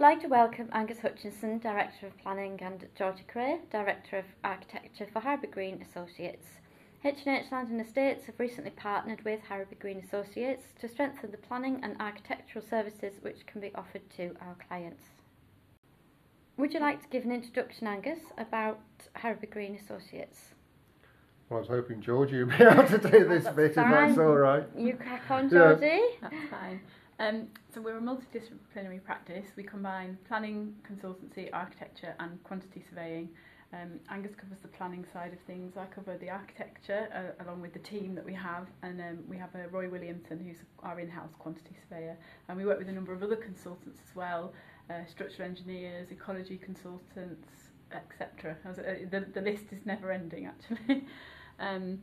I'd like to welcome Angus Hutchinson, Director of Planning, and Georgie Cray, Director of Architecture for Harrowby Green Associates. H&H Land and Estates have recently partnered with Harrowby Green Associates to strengthen the planning and architectural services which can be offered to our clients. Would you like to give an introduction, Angus, about Harrowby Green Associates? Well, I was hoping Georgie would be able to do this That's bit, if fine. that's all right. You crack on, Yeah. Georgie. That's fine. Um, so we're a multidisciplinary practice. We combine planning, consultancy, architecture, and quantity surveying. Um, Angus covers the planning side of things. I cover the architecture uh, along with the team that we have, and um, we have uh, Roy Williamson, who's our in-house quantity surveyor, and we work with a number of other consultants as well, uh, structural engineers, ecology consultants, etc. Uh, The, the list is never ending actually. um,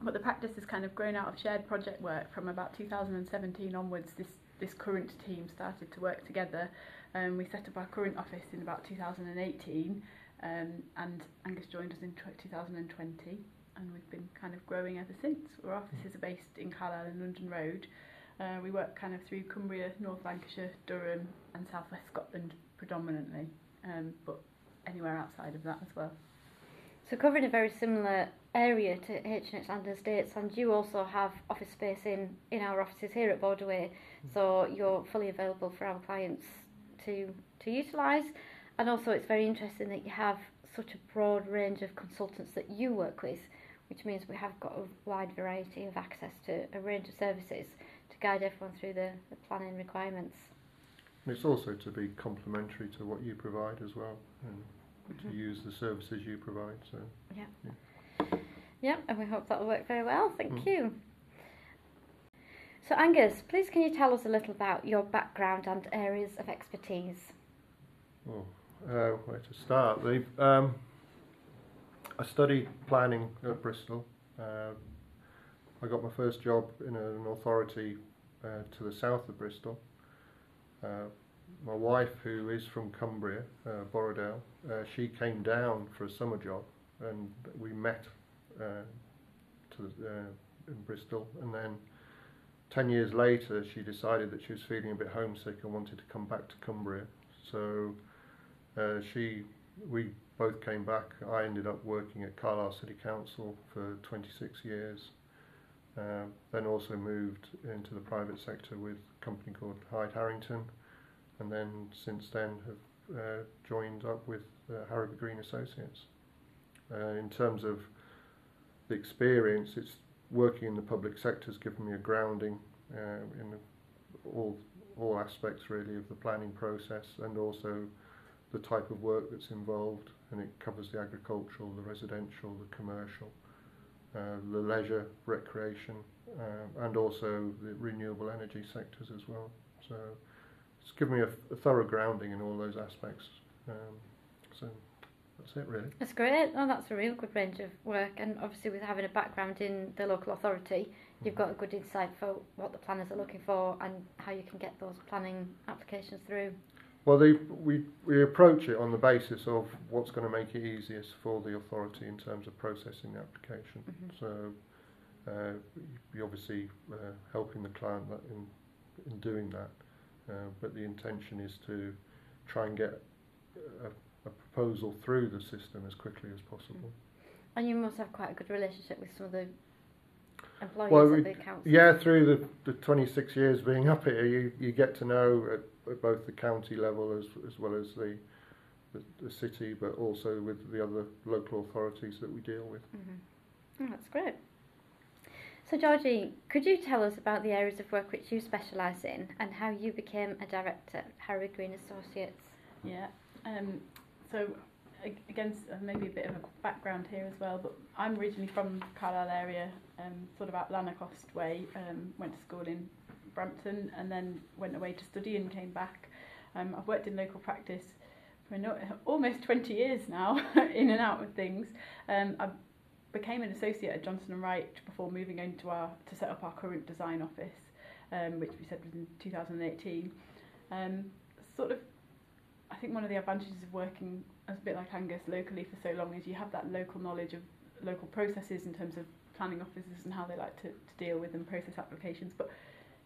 but the practice has kind of grown out of shared project work from about 2017 onwards. This this current team started to work together. Um, we set up our current office in about 2018, um, and Angus joined us in 2020, and we've been kind of growing ever since. Our offices are based in Carlisle and London Road. Uh, we work kind of through Cumbria, North Lancashire, Durham, and South West Scotland predominantly, um, but anywhere outside of that as well. So covering a very similar area to H&H Land and Estates and you also have office space in, in our offices here at Borderway so you're fully available for our clients to, to utilise and also it's very interesting that you have such a broad range of consultants that you work with which means we have got a wide variety of access to a range of services to guide everyone through the, the planning requirements. And it's also to be complementary to what you provide as well, Mm-hmm. To use the services you provide. So, Yeah, yeah, and we hope that'll work very well. Thank Mm. you. So, Angus, please can you tell us a little about your background and areas of expertise? oh, uh, where to start? The, um, I studied planning at Bristol. Uh, I got my first job in an authority uh, to the south of Bristol. Uh, my wife, who is from Cumbria, uh, Borrowdale, uh, she came down for a summer job, and we met uh, to uh, in Bristol. And then ten years later, she decided that she was feeling a bit homesick and wanted to come back to Cumbria. So uh, she, we both came back. I ended up working at Carlisle City Council for 26 years. Uh, then also moved into the private sector with a company called Hyde Harrington, and then since then have uh, joined up with uh, Harrowby Green Associates. Uh, in terms of the experience, it's working in the public sector has given me a grounding uh, in all all aspects really of the planning process, and also the type of work that's involved, and it covers the agricultural, the residential, the commercial, uh, the leisure, recreation, uh, and also the renewable energy sectors as well. So it's given me a, a thorough grounding in all those aspects. Um, so that's it really. That's great. Oh, that's a real good range of work, and obviously with having a background in the local authority, you've got a good insight for what the planners are looking for and how you can get those planning applications through. Well, they, we, we approach it on the basis of what's going to make it easiest for the authority in terms of processing the application. Mhm. So uh, we obviously uh, helping the client in, in doing that, uh, but the intention is to try and get a, a proposal through the system as quickly as possible. And you must have quite a good relationship with some of the employees Well, we- the council. Yeah, through the, the 26 years being up here, you, you get to know at, at both the county level as, as well as the, the, the city, but also with the other local authorities that we deal with. Mm-hmm. Oh, that's great. So, Georgie, could you tell us about the areas of work which you specialise in and how you became a director at Harrowby Green Associates? Yeah. Um, so again, uh, maybe a bit of a background here as well, but I'm originally from Carlisle area, um, sort of out Lanercost way. Um, went to school in Brampton and then went away to study and came back. Um, I've worked in local practice for almost 20 years now, in and out of things. Um, I became an associate at Johnson Wright before moving into our to set up our current design office, um, which we said was in 2018. Um, sort of I think one of the advantages of working as a bit like Angus locally for so long is you have that local knowledge of local processes in terms of planning officers and how they like to, to deal with and process applications, but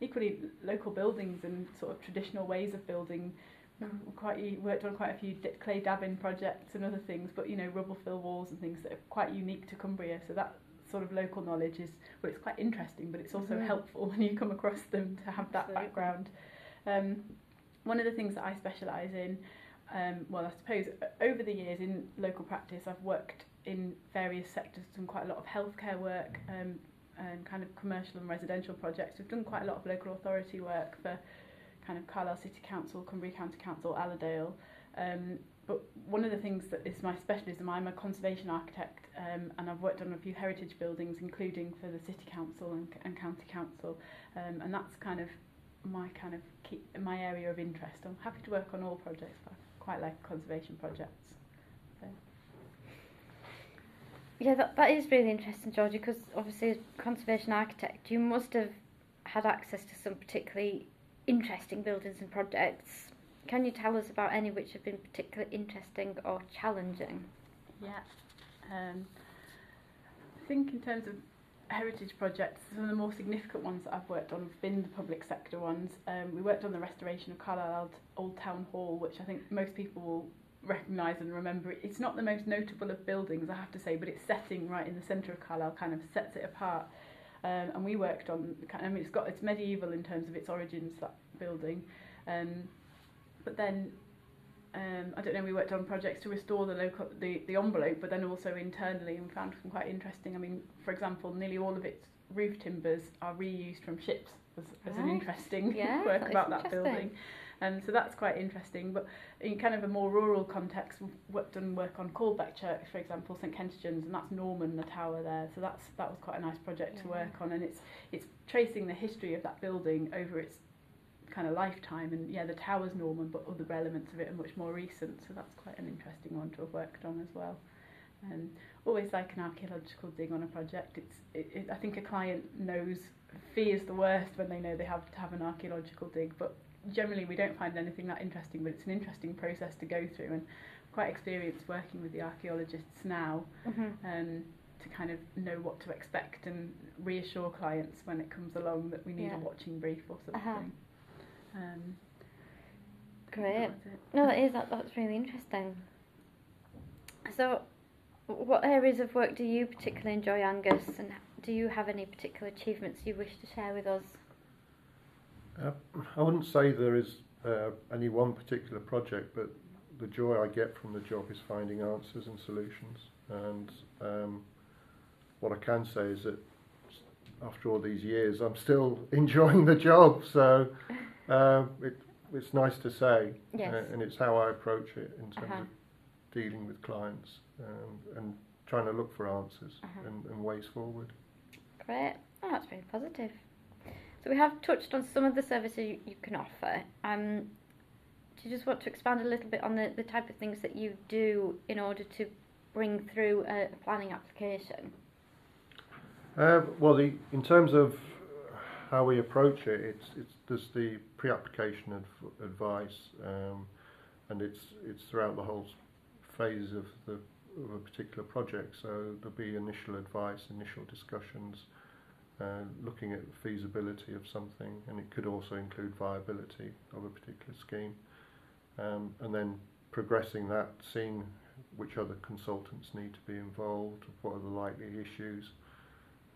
equally local buildings and sort of traditional ways of building quite worked on quite a few clay dabbing projects and other things, but you know rubble fill walls and things that are quite unique to Cumbria. So that sort of local knowledge is well, it's quite interesting, but it's also Mhm. helpful when you come across them to have that Absolutely. background. Um, one of the things that I specialise in, um, well, I suppose over the years in local practice, I've worked in various sectors, done quite a lot of healthcare work, um, and kind of commercial and residential projects. We've done quite a lot of local authority work for kind of Carlisle City Council, Cumbria County Council, Allerdale. Um, but one of the things that is my specialism, I'm a conservation architect um, and I've worked on a few heritage buildings, including for the City Council and, and County Council. Um, and that's kind of my kind of key, my area of interest. I'm happy to work on all projects, but I quite like conservation projects. Yeah, that, that is really interesting, Georgie, because obviously as a conservation architect, you must have had access to some particularly interesting buildings and projects. Can you tell us about any which have been particularly interesting or challenging? Yeah. Um, I think in terms of heritage projects, some of the more significant ones that I've worked on have been the public sector ones. Um, we worked on the restoration of Carlisle Old, Town Hall, which I think most people will recognise and remember. It's not the most notable of buildings, I have to say, but its setting right in the centre of Carlisle kind of sets it apart. Um, and we worked on, I mean, it's got it's medieval in terms of its origins, that building. Um, but then um, I don't know, we worked on projects to restore the local the, the envelope, but then also internally, and found some quite interesting. I mean, for example, nearly all of its roof timbers are reused from ships as, as an interesting Yeah, work about that building. And so that's quite interesting. But in kind of a more rural context, we've done work on Caldbeck Church, for example, St Kentigern's, and that's Norman, the tower there. So that's that was quite a nice project to work on, and it's it's tracing the history of that building over its kind of lifetime. And yeah, the tower's Norman, but other elements of it are much more recent. So that's quite an interesting one to have worked on as well. Um, always like an archaeological dig on a project. It's it, it, I think a client knows fears the worst when they know they have to have an archaeological dig, but generally we don't find anything that interesting. But it's an interesting process to go through, and quite experienced working with the archaeologists now Mm-hmm. um, to kind of know what to expect and reassure clients when it comes along that we need Yeah. a watching brief or something. Uh-huh. Um, Great. that was it. No, that is that, that's really interesting. So, what areas of work do you particularly enjoy, Angus, and do you have any particular achievements you wish to share with us? Uh, I wouldn't say there is uh, any one particular project, but the joy I get from the job is finding answers and solutions. And um, what I can say is that after all these years, I'm still enjoying the job. So uh, it, it's nice to say, Yes. uh, and it's how I approach it in terms Uh-huh. of dealing with clients um, and trying to look for answers Uh-huh. and, and ways forward. Great. Oh, that's very positive. So we have touched on some of the services you, you can offer. Um, do you just want to expand a little bit on the, the type of things that you do in order to bring through a, planning application? Uh, well, the, in terms of how we approach it, it's, it's there's the pre-application adv- advice, um, and it's it's throughout the whole phase of the of a particular project. So there'll be initial advice, initial discussions, uh, looking at the feasibility of something, and it could also include viability of a particular scheme, um, and then progressing that, seeing which other consultants need to be involved, what are the likely issues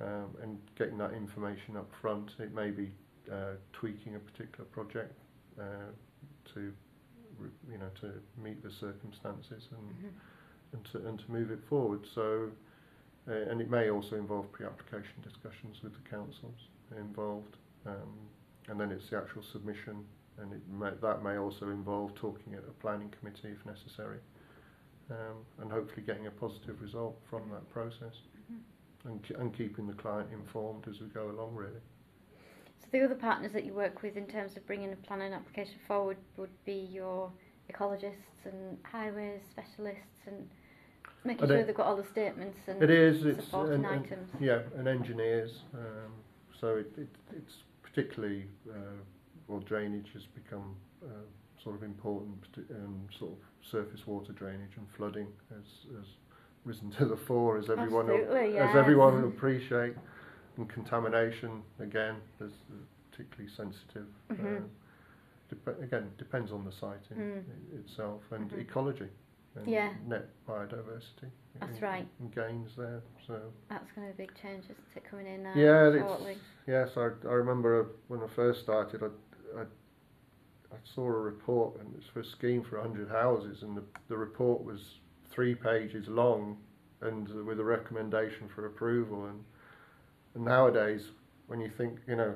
um, and getting that information up front. It may be uh, tweaking a particular project uh, to, you know, to meet the circumstances and, and to and to move it forward. So, uh, and it may also involve pre-application discussions with the councils involved, um, and then it's the actual submission, and it may, that may also involve talking at a planning committee if necessary, um, and hopefully getting a positive result from that process. And, and keeping the client informed as we go along, really. So the other partners that you work with in terms of bringing a planning application forward would be your ecologists and highways specialists and making sure they've got all the statements and It is, it's and, items. yeah, and engineers. Um, so it, it, it's particularly uh, well, drainage has become uh, sort of important, um, sort of surface water drainage and flooding has, has risen to the fore as everyone will, Absolutely, as everyone will appreciate. And contamination again is particularly sensitive. Mhm. Um, dep- again depends on the site in, Mm. itself and Mhm. ecology and Yeah. net biodiversity. That's and- right. And gains there. So That's going to be a big change, isn't it, coming in now yeah, it's, yes, I, I remember when I first started, I, I, I saw a report and it's for a scheme for 100 houses, and the, the report was three pages long and with a recommendation for approval. And, and nowadays, when you think, you know,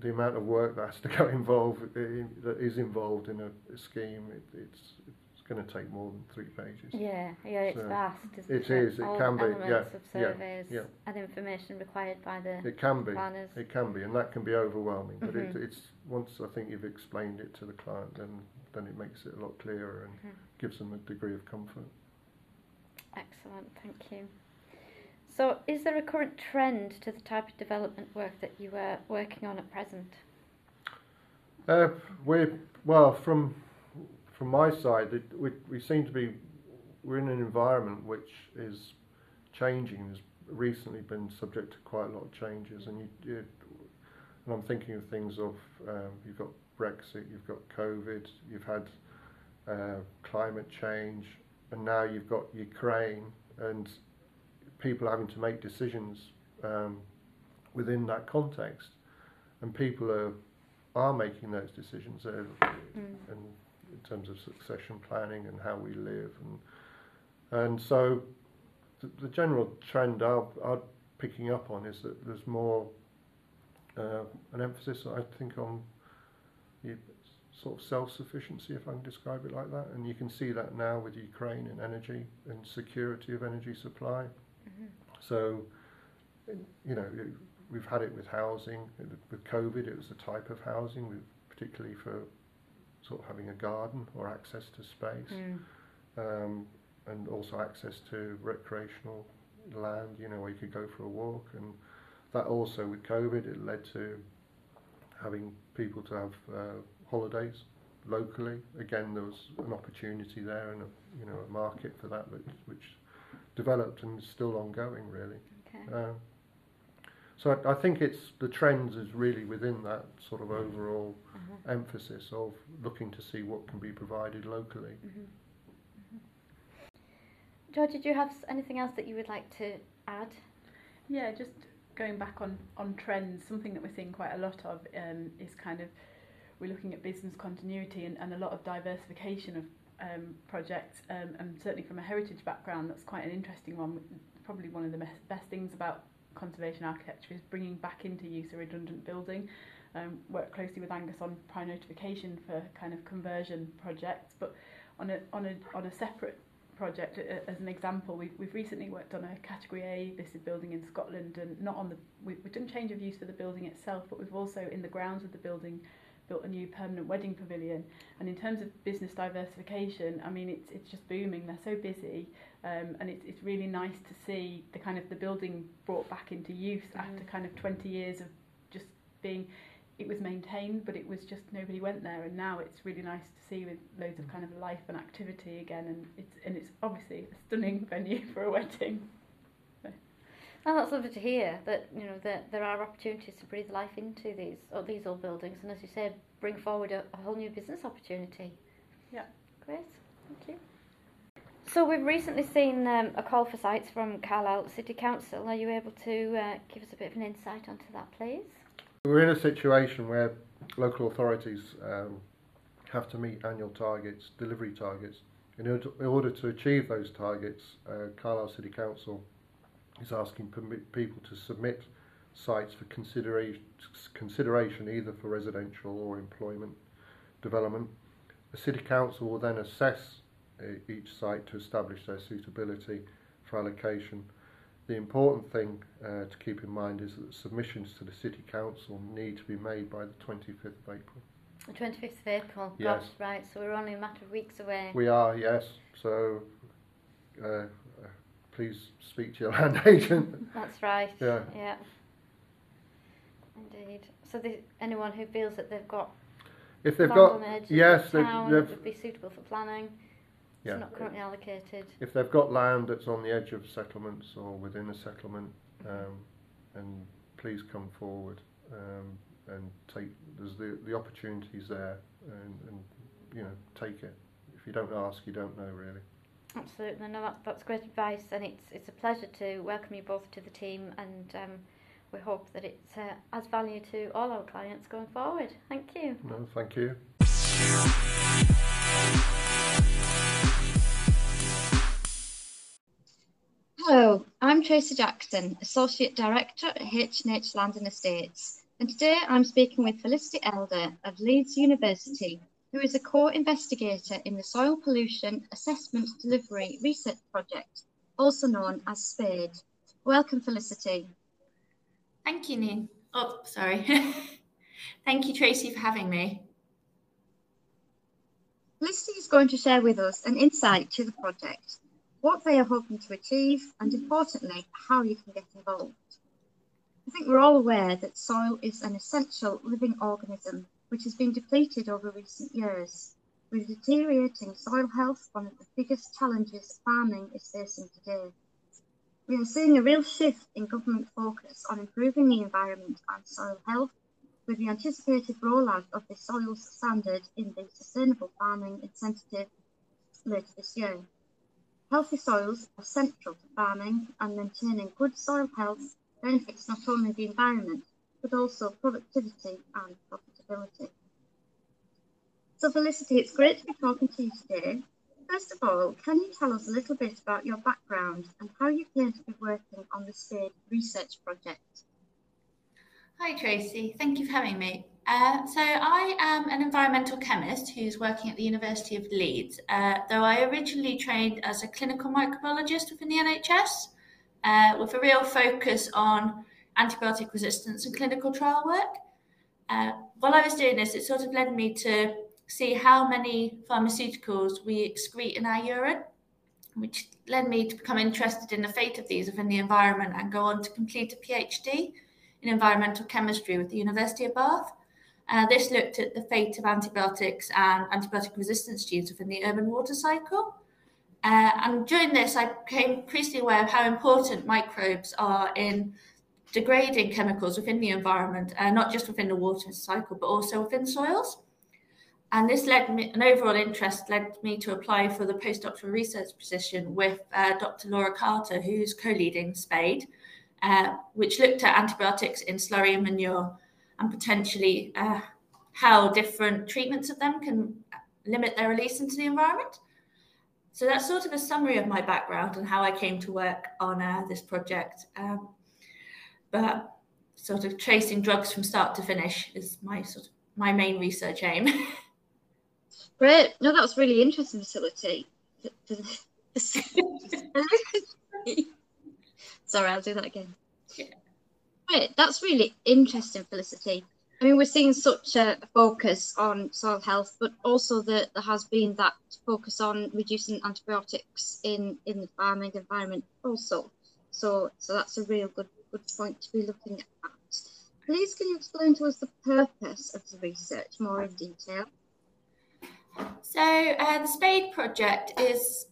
the amount of work that has to go involved in, that is involved in a, a scheme, it, it's it's going to take more than three pages. Yeah, yeah, it's So, vast, isn't it it? is, it All can be, yeah, of yeah, surveys yeah. and information required by the It can be. planners. It can be, and that can be overwhelming. But Mhm. it, it's once I think you've explained it to the client, then then it makes it a lot clearer and Mhm. gives them a degree of comfort. Excellent, thank you. So, is there a current trend to the type of development work that you are working on at present? Uh, we're well from from my side. It, we we seem to be we're in an environment which is changing. Has recently been subject to quite a lot of changes, and you, you and I'm thinking of things of um, you've got Brexit, you've got COVID, you've had uh, climate change, and now you've got Ukraine, and people having to make decisions um, within that context, and people are are making those decisions uh, Mm. and in terms of succession planning and how we live. And and so the, the general trend I'm, I'm picking up on is that there's more uh, an emphasis I think on the sort of self-sufficiency if I can describe it like that. And you can see that now with Ukraine and energy and security of energy supply. Mhm. so you know it- we've had it with housing. With COVID it was a type of housing particularly for sort of having a garden or access to space Mm. um, and also access to recreational land, you know, where you could go for a walk. And that also, with COVID, it led to having people to have uh, holidays locally. Again, there was an opportunity there and a, you know, a market for that, which, which developed and is still ongoing, really. Okay. Um, so I, I think it's the trends is really within that sort of overall Uh-huh. emphasis of looking to see what can be provided locally. Mhm. Mhm. George, did you have anything else that you would like to add? Yeah, just going back on, on trends, something that we're seeing quite a lot of um, is kind of we're looking at business continuity and, and a lot of diversification of um, projects, um, and certainly from a heritage background, that's quite an interesting one. Probably one of the best, best things about conservation architecture is bringing back into use a redundant building. Um, work closely with Angus on prior notification for kind of conversion projects, but on a on a on a separate project as an example we've, we've recently worked on a category A listed building in Scotland and not on the we, we didn't change of use for the building itself but we've also in the grounds of the building built a new permanent wedding pavilion. And in terms of business diversification I mean it's it's just booming. They're so busy um, and it's it's really nice to see the kind of the building brought back into use after Mhm. kind of 20 years of just being it was maintained but it was just nobody went there and now it's really nice to see with loads of kind of life and activity again and it's and it's obviously a stunning venue for a wedding Oh, that's lovely to hear that you know that there are opportunities to breathe life into these or these old buildings, and as you said, bring forward a, a whole new business opportunity. Yeah. Great, thank you. So we've recently seen um, a call for sites from Carlisle City Council. Are you able to uh, give us a bit of an insight onto that, please? We're in a situation where local authorities um, have to meet annual targets, delivery targets. In order in order to achieve those targets, uh, Carlisle City Council is asking people to submit sites for consideration, consideration either for residential or employment development. The City Council will then assess each site to establish their suitability for allocation. The important thing uh, to keep in mind is that submissions to the City Council need to be made by the 25th of April. The 25th of April. Yes. Gosh, right, so we're only a matter of weeks away. We are, yes, so uh, uh, please speak to your land agent. That's right. Yeah. Yeah. Indeed. So the, anyone who feels that they've got If they've got, on the edge yes, they've, town, they've, would be suitable for planning, yeah, it's not currently allocated. if they've got land that's on the edge of settlements or within a settlement, um, and please come forward. Um, and take there's the the opportunities there and, and you know take it. If you don't ask, you don't know really. Absolutely, no, that, that's great advice, and it's it's a pleasure to welcome you both to the team, and um, we hope that it uh, adds value to all our clients going forward. Thank you. No, thank you. Hello, I'm Tracy Jackson, Associate Director at H&H Land and Estates, and today I'm speaking with Felicity Elder of Leeds University, who is a co-investigator in the Soil Pollution Assessment Delivery Research Project, also known as SPADE. Welcome, Felicity. Thank you, Neen. Oh, sorry. Thank you, Tracy, for having me. Felicity is going to share with us an insight to the project, what they are hoping to achieve, and importantly, how you can get involved. I think we're all aware that soil is an essential living organism which has been depleted over recent years, with deteriorating soil health one of the biggest challenges farming is facing today. We are seeing a real shift in government focus on improving the environment and soil health, with the anticipated rollout of the soils standard in the Sustainable Farming Incentive later this year. Healthy soils are central to farming and maintaining good soil health benefits not only the environment, but also productivity and profitability. So Felicity, it's great to be talking to you today. First of all, can you tell us a little bit about your background and how you came to be working on the SPADE research project? Hi Tracy, thank you for having me. Uh, so I am an environmental chemist who's working at the University of Leeds, uh, though I originally trained as a clinical microbiologist within the NHS, uh, with a real focus on antibiotic resistance and clinical trial work. Uh, while I was doing this, it sort of led me to see how many pharmaceuticals we excrete in our urine, which led me to become interested in the fate of these within the environment and go on to complete a PhD in environmental chemistry with the University of Bath. Uh, this looked at the fate of antibiotics and antibiotic resistance genes within the urban water cycle. Uh, and during this, I became increasingly aware of how important microbes are in degrading chemicals within the environment, uh, not just within the water cycle, but also within soils. And this led me, an overall interest led me to apply for the postdoctoral research position with uh, Dr. Laura Carter, who's co leading SPADE, uh, which looked at antibiotics in slurry and manure and potentially uh, how different treatments of them can limit their release into the environment. So that's sort of a summary of my background and how I came to work on uh, this project. Um, but sort of tracing drugs from start to finish is my sort of my main research aim. Great. No, that was really interesting facility. Sorry, I'll do that again. That's really interesting, Felicity. I mean, we're seeing such a focus on soil health, but also that there has been that focus on reducing antibiotics in, in the farming environment also. So, so that's a real good good point to be looking at. Please can you explain to us the purpose of the research more in detail? So uh, the SPADE project is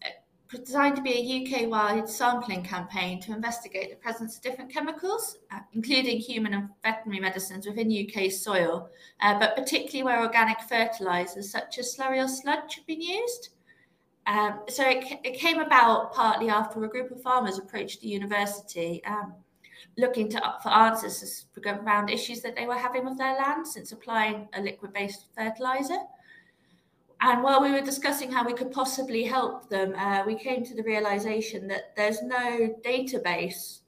designed to be a UK-wide sampling campaign to investigate the presence of different chemicals, uh, including human and veterinary medicines within UK soil, uh, but particularly where organic fertilisers such as slurry or sludge have been used. Um, so it, it, came about partly after a group of farmers approached the university um, looking to, for answers around issues that they were having with their land since applying a liquid-based fertilizer. And while we were discussing how we could possibly help them, uh, we came to the realization that there's no database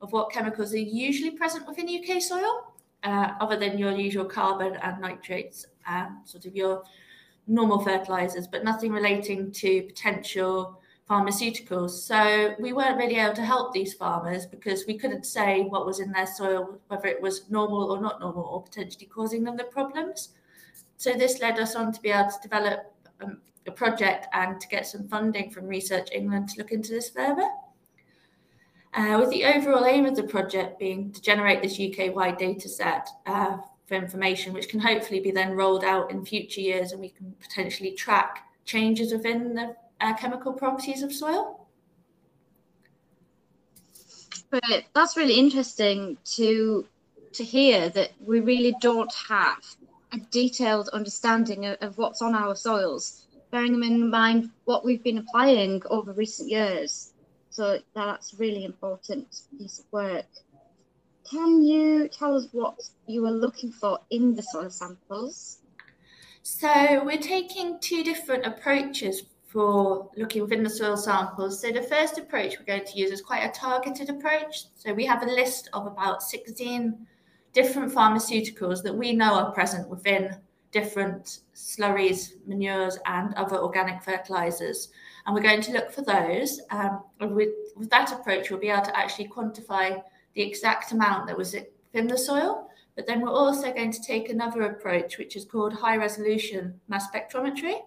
of what chemicals are usually present within UK soil, uh, other than your usual carbon and nitrates, and sort of your normal fertilizers, but nothing relating to potential pharmaceuticals. So we weren't really able to help these farmers because we couldn't say what was in their soil, whether it was normal or not normal, or potentially causing them the problems. So this led us on to be able to develop um, a project and to get some funding from Research England to look into this further. Uh, with the overall aim of the project being to generate this UK-wide data set uh, for information, which can hopefully be then rolled out in future years and we can potentially track changes within the uh, chemical properties of soil. But that's really interesting to to hear that we really don't have a detailed understanding of, of what's on our soils, bearing in mind what we've been applying over recent years. So that's really important piece of work. Can you tell us what you were looking for in the soil samples? So we're taking two different approaches for looking within the soil samples. So the first approach we're going to use is quite a targeted approach. So we have a list of about 16 different pharmaceuticals that we know are present within different slurries, manures, and other organic fertilizers. And we're going to look for those. Um, with, with that approach, we'll be able to actually quantify the exact amount that was in the soil. But then we're also going to take another approach, which is called high resolution mass spectrometry.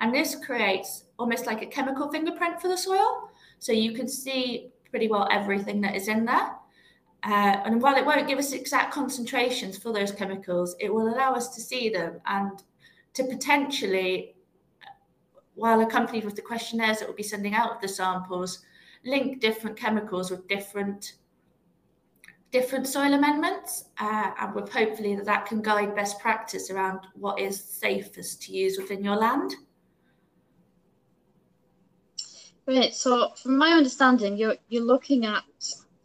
And this creates almost like a chemical fingerprint for the soil. So you can see pretty well everything that is in there. Uh, and while it won't give us exact concentrations for those chemicals, it will allow us to see them and to potentially, while accompanied with the questionnaires that we'll be sending out of the samples, link different chemicals with different different soil amendments, uh, and with hopefully that that can guide best practice around what is safest to use within your land. Great. So, from my understanding, you're you're looking at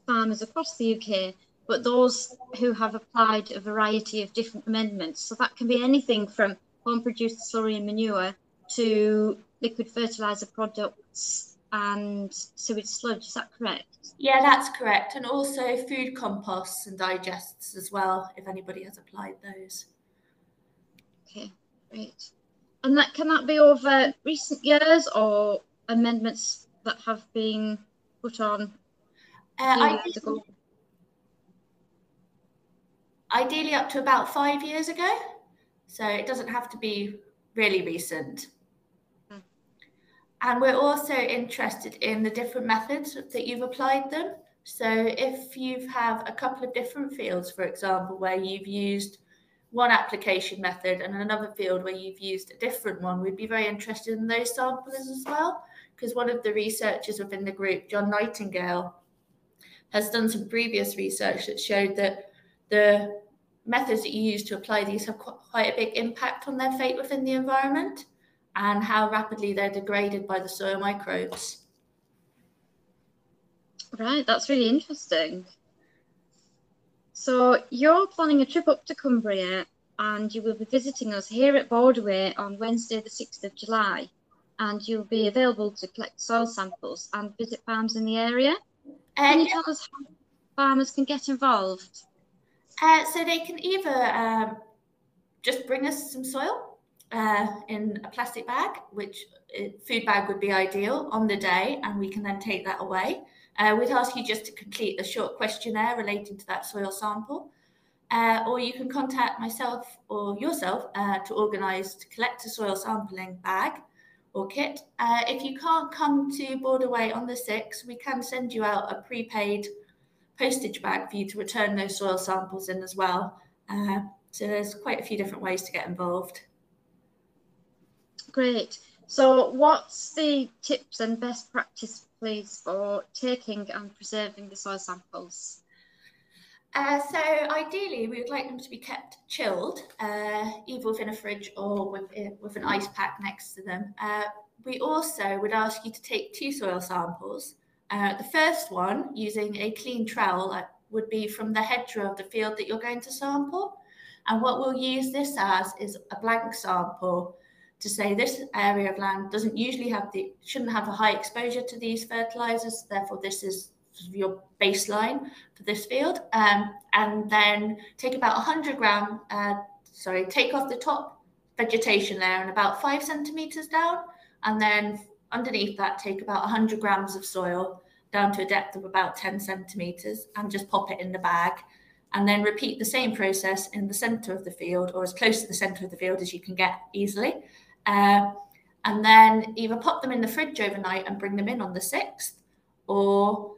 farmers across the UK, but those who have applied a variety of different amendments. So that can be anything from home-produced slurry and manure to liquid fertilizer products and sewage sludge. Is that correct? Yeah, that's correct. And also food composts and digests as well, if anybody has applied those. Okay, great. And that can that be over recent years or amendments that have been put on uh, ideally, ideally up to about five years ago. So it doesn't have to be really recent. Hmm. And we're also interested in the different methods that you've applied them. So if you have a couple of different fields, for example, where you've used one application method and another field where you've used a different one, we'd be very interested in those samples as well. Because one of the researchers within the group, John Nightingale, has done some previous research that showed that the methods that you use to apply these have quite a big impact on their fate within the environment and how rapidly they're degraded by the soil microbes. Right, that's really interesting. So you're planning a trip up to Cumbria and you will be visiting us here at Borderway on Wednesday the 6th of July and you'll be available to collect soil samples and visit farms in the area. Can you tell us how farmers can get involved? Uh, so they can either um, just bring us some soil uh, in a plastic bag, which uh, food bag would be ideal on the day, and we can then take that away. Uh, we'd ask you just to complete a short questionnaire relating to that soil sample. Uh, or you can contact myself or yourself uh, to organise to collect a soil sampling bag or kit. Uh, if you can't come to Borderway on the 6th, we can send you out a prepaid postage bag for you to return those soil samples in as well. Uh, so there's quite a few different ways to get involved. Great. So what's the tips and best practice, please, for taking and preserving the soil samples? Uh, so ideally, we would like them to be kept chilled, uh, either within a fridge or with, uh, with an ice pack next to them. Uh, we also would ask you to take two soil samples. Uh, the first one, using a clean trowel, would be from the hedgerow of the field that you're going to sample. And what we'll use this as is a blank sample to say this area of land doesn't usually have the shouldn't have a high exposure to these fertilizers, therefore this is your baseline for this field. Um, and then take about 100 gram, uh, sorry, take off the top vegetation layer and about five centimeters down. And then underneath that, take about 100 grams of soil down to a depth of about 10 centimeters and just pop it in the bag. And then repeat the same process in the center of the field or as close to the center of the field as you can get easily. Uh, and then either pop them in the fridge overnight and bring them in on the 6th or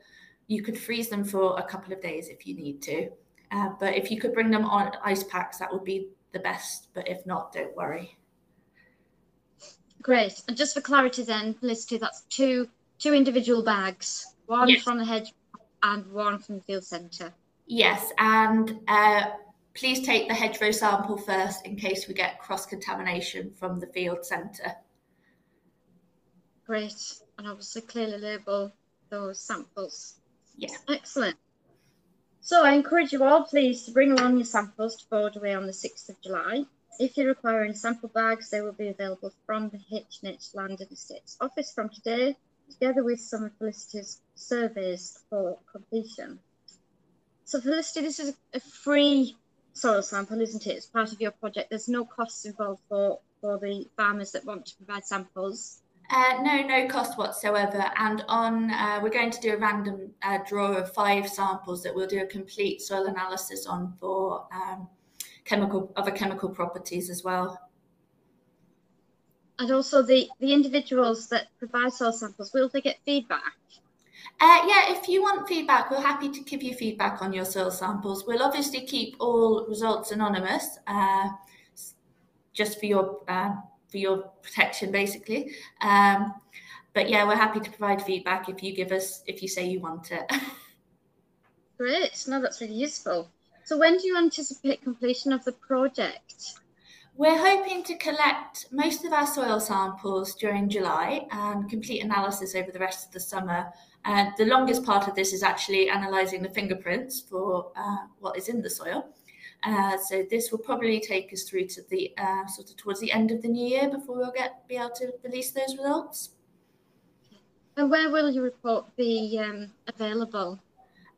you could freeze them for a couple of days if you need to. Uh, but if you could bring them on ice packs, that would be the best. But if not, don't worry. Great. And just for clarity, then, Felicity, that's two two individual bags, one yes. from the hedge and one from the field centre. Yes, and uh, please take the hedgerow sample first in case we get cross contamination from the field centre. Great. And obviously clearly label those samples. Yeah. Excellent. So I encourage you all, please, to bring along your samples to Borderway on the 6th of July. If you require any sample bags, they will be available from the H&H Land and Estates office from today, together with some of Felicity's surveys for completion. So Felicity, this is a free soil sample, isn't it? It's part of your project. There's no costs involved for, for the farmers that want to provide samples. Uh, no, no cost whatsoever. And on, uh, we're going to do a random uh, draw of five samples that we'll do a complete soil analysis on for um, chemical other chemical properties as well. And also the, the individuals that provide soil samples, will they get feedback? Uh, yeah, if you want feedback, we're happy to give you feedback on your soil samples. We'll obviously keep all results anonymous, uh, just for your uh, for your protection, basically. Um, but yeah, we're happy to provide feedback if you give us if you say you want it. Great, no, that's really useful. So when do you anticipate completion of the project? We're hoping to collect most of our soil samples during July and complete analysis over the rest of the summer. Uh, the longest part of this is actually analysing the fingerprints for uh, what is in the soil. Uh, so this will probably take us through to the uh, sort of towards the end of the new year before we'll get be able to release those results. And where will your report be um, available?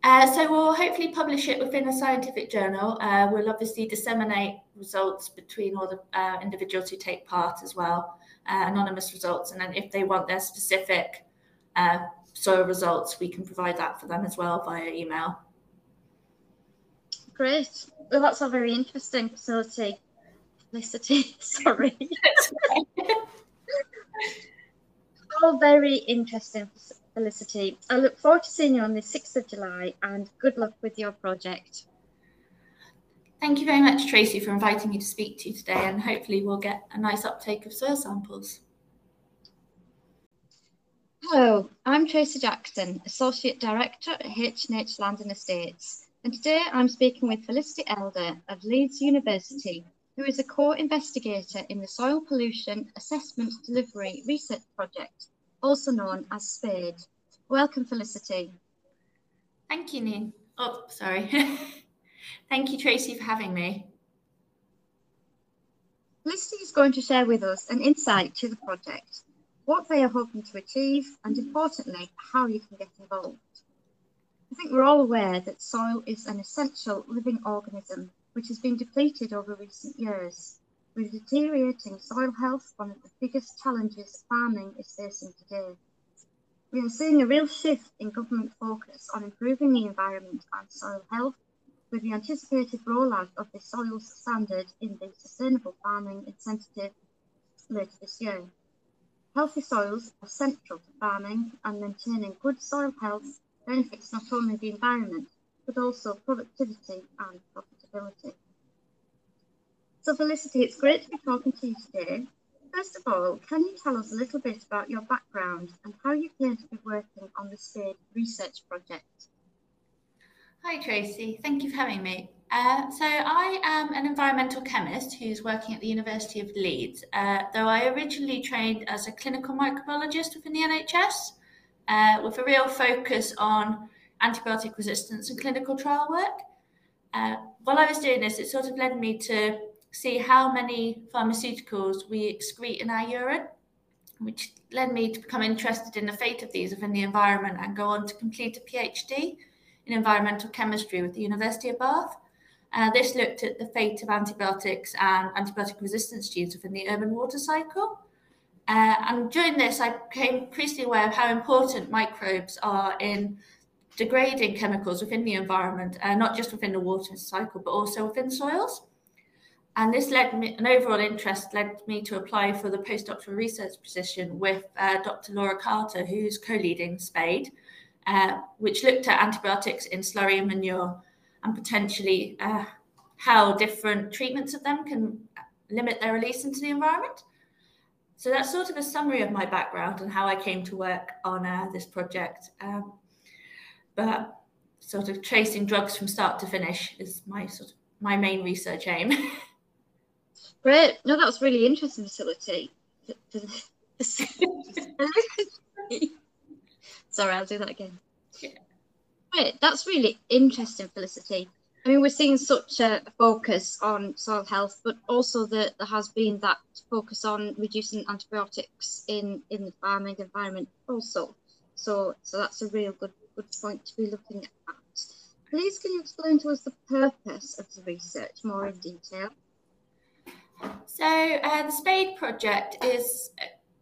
Uh, so we'll hopefully publish it within a scientific journal. Uh, we'll obviously disseminate results between all the uh, individuals who take part as well, uh, anonymous results, and then if they want their specific soil results, we can provide that for them as well via email. Great. Well, that's all very interesting facility. Felicity, sorry. all very interesting, Felicity. I look forward to seeing you on the 6th of July and good luck with your project. Thank you very much, Tracy, for inviting me to speak to you today, and hopefully we'll get a nice uptake of soil samples. Hello, I'm Tracy Jackson, Associate Director at H&H Land and Estates. And today I'm speaking with Felicity Elder of Leeds University, who is a co-investigator in the Soil Pollution Assessment Delivery Research Project, also known as SPADE. Welcome, Felicity. Thank you, Nin. Oh, sorry. Thank you, Tracy, for having me. Felicity is going to share with us an insight to the project, what they are hoping to achieve, and importantly, how you can get involved. I think we're all aware that soil is an essential living organism which has been depleted over recent years, with deteriorating soil health one of the biggest challenges farming is facing today. We are seeing a real shift in government focus on improving the environment and soil health, with the anticipated rollout of the soils standard in the Sustainable Farming Incentive later this year. Healthy soils are central to farming and maintaining good soil health benefits not only the environment, but also productivity and profitability. So Felicity, it's great to be talking to you today. First of all, can you tell us a little bit about your background and how you came to be working on the SPADE research project? Hi Tracy, thank you for having me. Uh, so I am an environmental chemist who's working at the University of Leeds, uh, though I originally trained as a clinical microbiologist within the NHS uh, with a real focus on antibiotic resistance and clinical trial work. Uh, while I was doing this, it sort of led me to see how many pharmaceuticals we excrete in our urine, which led me to become interested in the fate of these within the environment and go on to complete a PhD in environmental chemistry with the University of Bath. Uh, this looked at the fate of antibiotics and antibiotic resistance genes within the urban water cycle. Uh, and during this, I became increasingly aware of how important microbes are in degrading chemicals within the environment, uh, not just within the water cycle, but also within soils. And this led me, an overall interest led me to apply for the postdoctoral research position with uh, Dr. Laura Carter, who's co leading SPADE, uh, which looked at antibiotics in slurry and manure and potentially uh, how different treatments of them can limit their release into the environment. So that's sort of a summary of my background and how I came to work on uh, this project. Um, but sort of tracing drugs from start to finish is my sort of my main research aim. Great. No, that was really interesting facility. Sorry, I'll do that again. Yeah. Great. That's really interesting, Felicity. I mean, we're seeing such a focus on soil health, but also that there has been that focus on reducing antibiotics in, in the farming environment also. So, so that's a real good good point to be looking at. Please, can you explain to us the purpose of the research more in detail? So, uh, the SPADE project is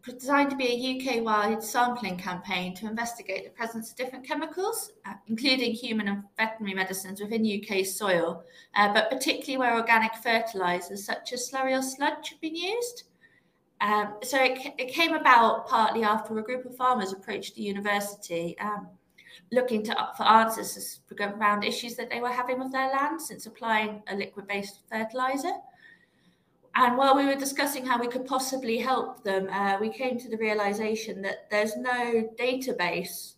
designed to be a UK wide sampling campaign to investigate the presence of different chemicals, uh, including human and veterinary medicines within UK soil, uh, but particularly where organic fertilisers such as slurry or sludge have been used. Um, so it, it, came about partly after a group of farmers approached the university um, looking to, for answers around issues that they were having with their land since applying a liquid based fertiliser. And while we were discussing how we could possibly help them, uh, we came to the realization that there's no database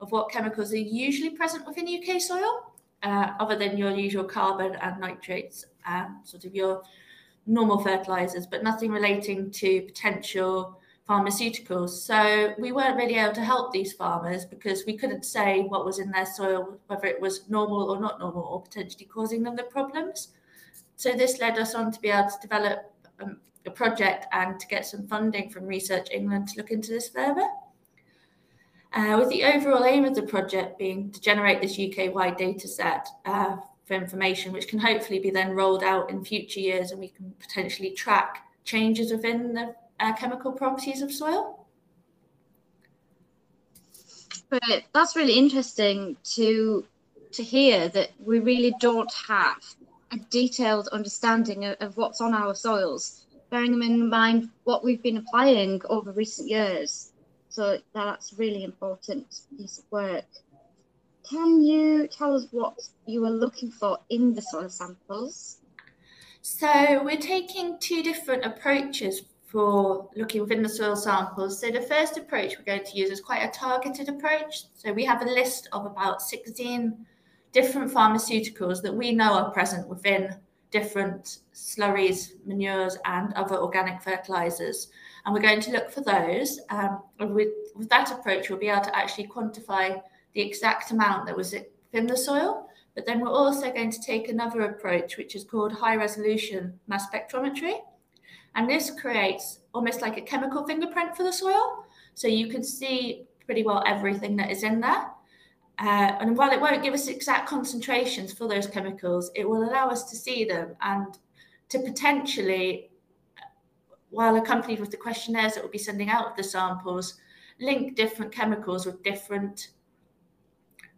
of what chemicals are usually present within UK soil, uh, other than your usual carbon and nitrates, and sort of your normal fertilizers, but nothing relating to potential pharmaceuticals. So we weren't really able to help these farmers because we couldn't say what was in their soil, whether it was normal or not normal, or potentially causing them the problems. So this led us on to be able to develop um, a project and to get some funding from Research England to look into this further. Uh, with the overall aim of the project being to generate this UK-wide data set uh, for information, which can hopefully be then rolled out in future years and we can potentially track changes within the uh, chemical properties of soil. But that's really interesting to to hear that we really don't have a detailed understanding of, of what's on our soils, bearing in mind what we've been applying over recent years. So that's really important piece of work. Can you tell us what you are looking for in the soil samples? So we're taking two different approaches for looking within the soil samples. So the first approach we're going to use is quite a targeted approach. So we have a list of about 16 different pharmaceuticals that we know are present within different slurries, manures, and other organic fertilizers. And we're going to look for those. Um, with, with that approach, we'll be able to actually quantify the exact amount that was in the soil. But then we're also going to take another approach, which is called high resolution mass spectrometry. And this creates almost like a chemical fingerprint for the soil. So you can see pretty well everything that is in there. Uh, and while it won't give us exact concentrations for those chemicals, it will allow us to see them and to potentially, while accompanied with the questionnaires that we'll be sending out of the samples, link different chemicals with different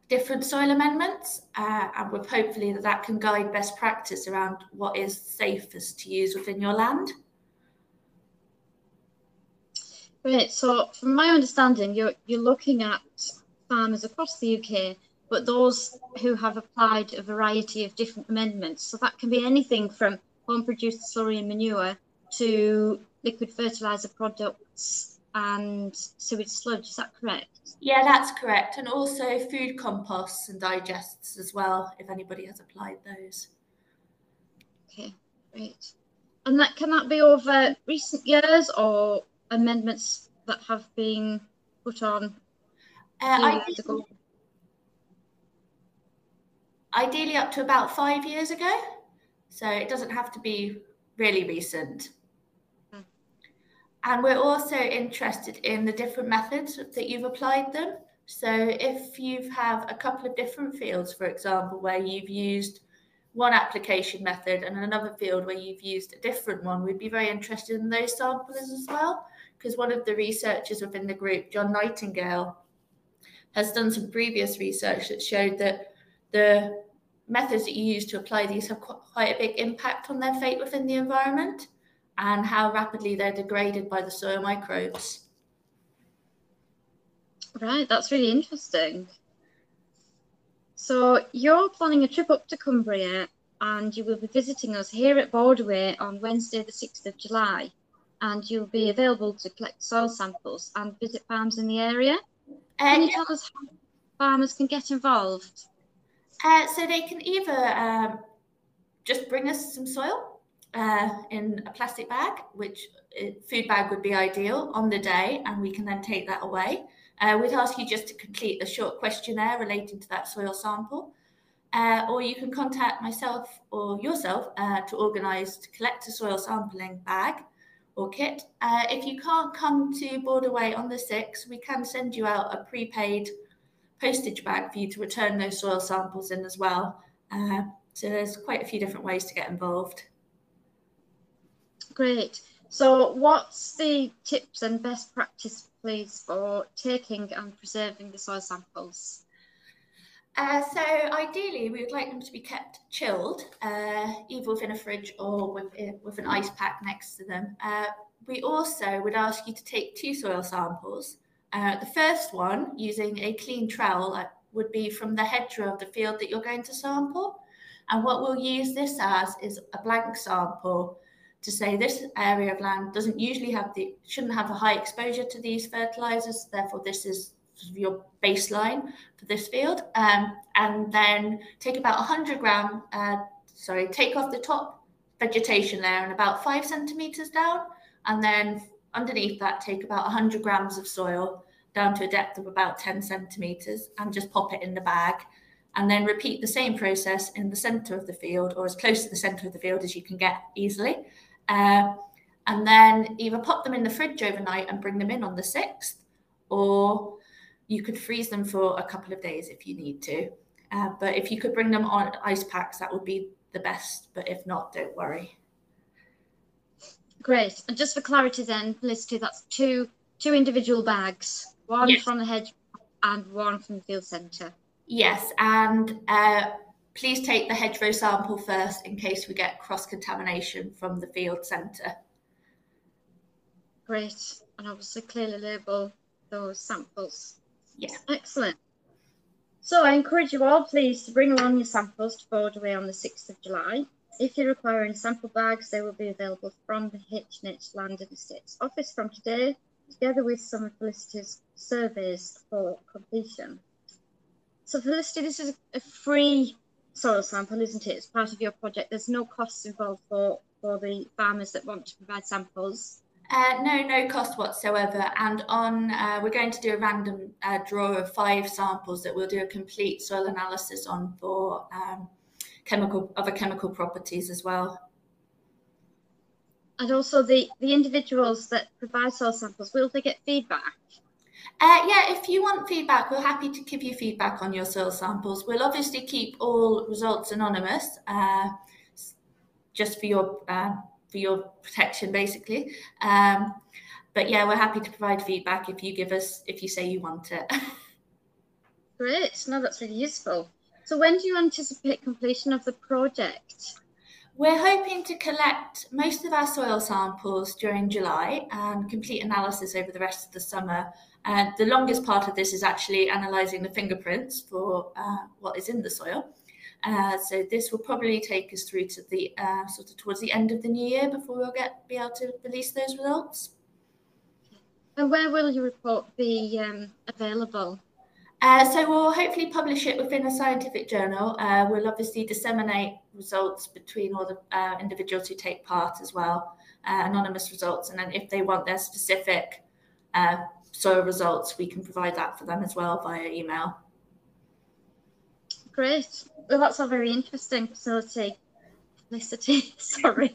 different soil amendments uh, and with hopefully that that can guide best practice around what is safest to use within your land. Great. So, from my understanding, you're you're looking at farmers across the UK, but those who have applied a variety of different amendments. So that can be anything from home produced slurry and manure to liquid fertilizer products and sewage sludge. Is that correct? Yeah, that's correct. And also food composts and digests as well, if anybody has applied those. Okay, great. And that can that be over recent years or amendments that have been put on uh, ideally, ideally, up to about five years ago. So it doesn't have to be really recent. Hmm. And we're also interested in the different methods that you've applied them. So if you have a couple of different fields, for example, where you've used one application method and another field where you've used a different one, we'd be very interested in those samples as well. Because one of the researchers within the group, John Nightingale, has done some previous research that showed that the methods that you use to apply these have quite a big impact on their fate within the environment and how rapidly they're degraded by the soil microbes. Right, that's really interesting. So you're planning a trip up to Cumbria and you will be visiting us here at Borderway on Wednesday the 6th of July and you'll be available to collect soil samples and visit farms in the area. Can you tell us how farmers can get involved? Uh, so they can either um, just bring us some soil uh, in a plastic bag, which uh, food bag would be ideal on the day, and we can then take that away. Uh, we'd ask you just to complete a short questionnaire relating to that soil sample. Uh, or you can contact myself or yourself uh, to organise to collect a soil sampling bag or kit. Uh, if you can't come to Borderway on the 6th, we can send you out a prepaid postage bag for you to return those soil samples in as well. Uh, so there's quite a few different ways to get involved. Great. So what's the tips and best practice, please, for taking and preserving the soil samples? Uh, so ideally, we would like them to be kept chilled, uh, either within a fridge or with, uh, with an ice pack next to them. Uh, we also would ask you to take two soil samples. Uh, the first one, using a clean trowel, uh, would be from the hedgerow of the field that you're going to sample. And what we'll use this as is a blank sample to say this area of land doesn't usually have the shouldn't have a high exposure to these fertilizers therefore this is your baseline for this field um, and then take about 100 gram uh, sorry take off the top vegetation layer and about five centimeters down and then underneath that take about 100 grams of soil down to a depth of about 10 centimeters and just pop it in the bag and then repeat the same process in the center of the field or as close to the center of the field as you can get easily uh, and then either pop them in the fridge overnight and bring them in on the 6th or you could freeze them for a couple of days if you need to. Uh, but if you could bring them on ice packs, that would be the best. But if not, don't worry. Great. And just for clarity, then, Felicity, that's two two individual bags, one yes. from the hedge and one from the field centre. Yes, and uh, please take the hedgerow sample first in case we get cross contamination from the field centre. Great, and obviously clearly label those samples. Yeah. Excellent. So I encourage you all, please, to bring along your samples to Borderway on the 6th of July. If you require any sample bags, they will be available from the H&H Land and Estates office from today, together with some of Felicity's surveys for completion. So Felicity, this is a free soil sample, isn't it? It's part of your project. There's no costs involved for, for the farmers that want to provide samples. Uh, no, no cost whatsoever. And on, uh, we're going to do a random uh, draw of five samples that we'll do a complete soil analysis on for um, chemical other chemical properties as well. And also the, the individuals that provide soil samples, will they get feedback? Uh, yeah, if you want feedback, we're happy to give you feedback on your soil samples. We'll obviously keep all results anonymous, uh, just for your uh, for your protection, basically. Um, but yeah, we're happy to provide feedback if you give us, if you say you want it. Great, no, that's really useful. So when do you anticipate completion of the project? We're hoping to collect most of our soil samples during July and complete analysis over the rest of the summer. And the longest part of this is actually analysing the fingerprints for uh, what is in the soil. Uh, so this will probably take us through to the uh, sort of towards the end of the new year before we'll get be able to release those results. And where will your report be um, available? Uh, so we'll hopefully publish it within a scientific journal. Uh, we'll obviously disseminate results between all the uh, individuals who take part as well, uh, anonymous results, and then if they want their specific soil results, we can provide that for them as well via email. Great. Well, that's all very interesting facility. Felicity, sorry.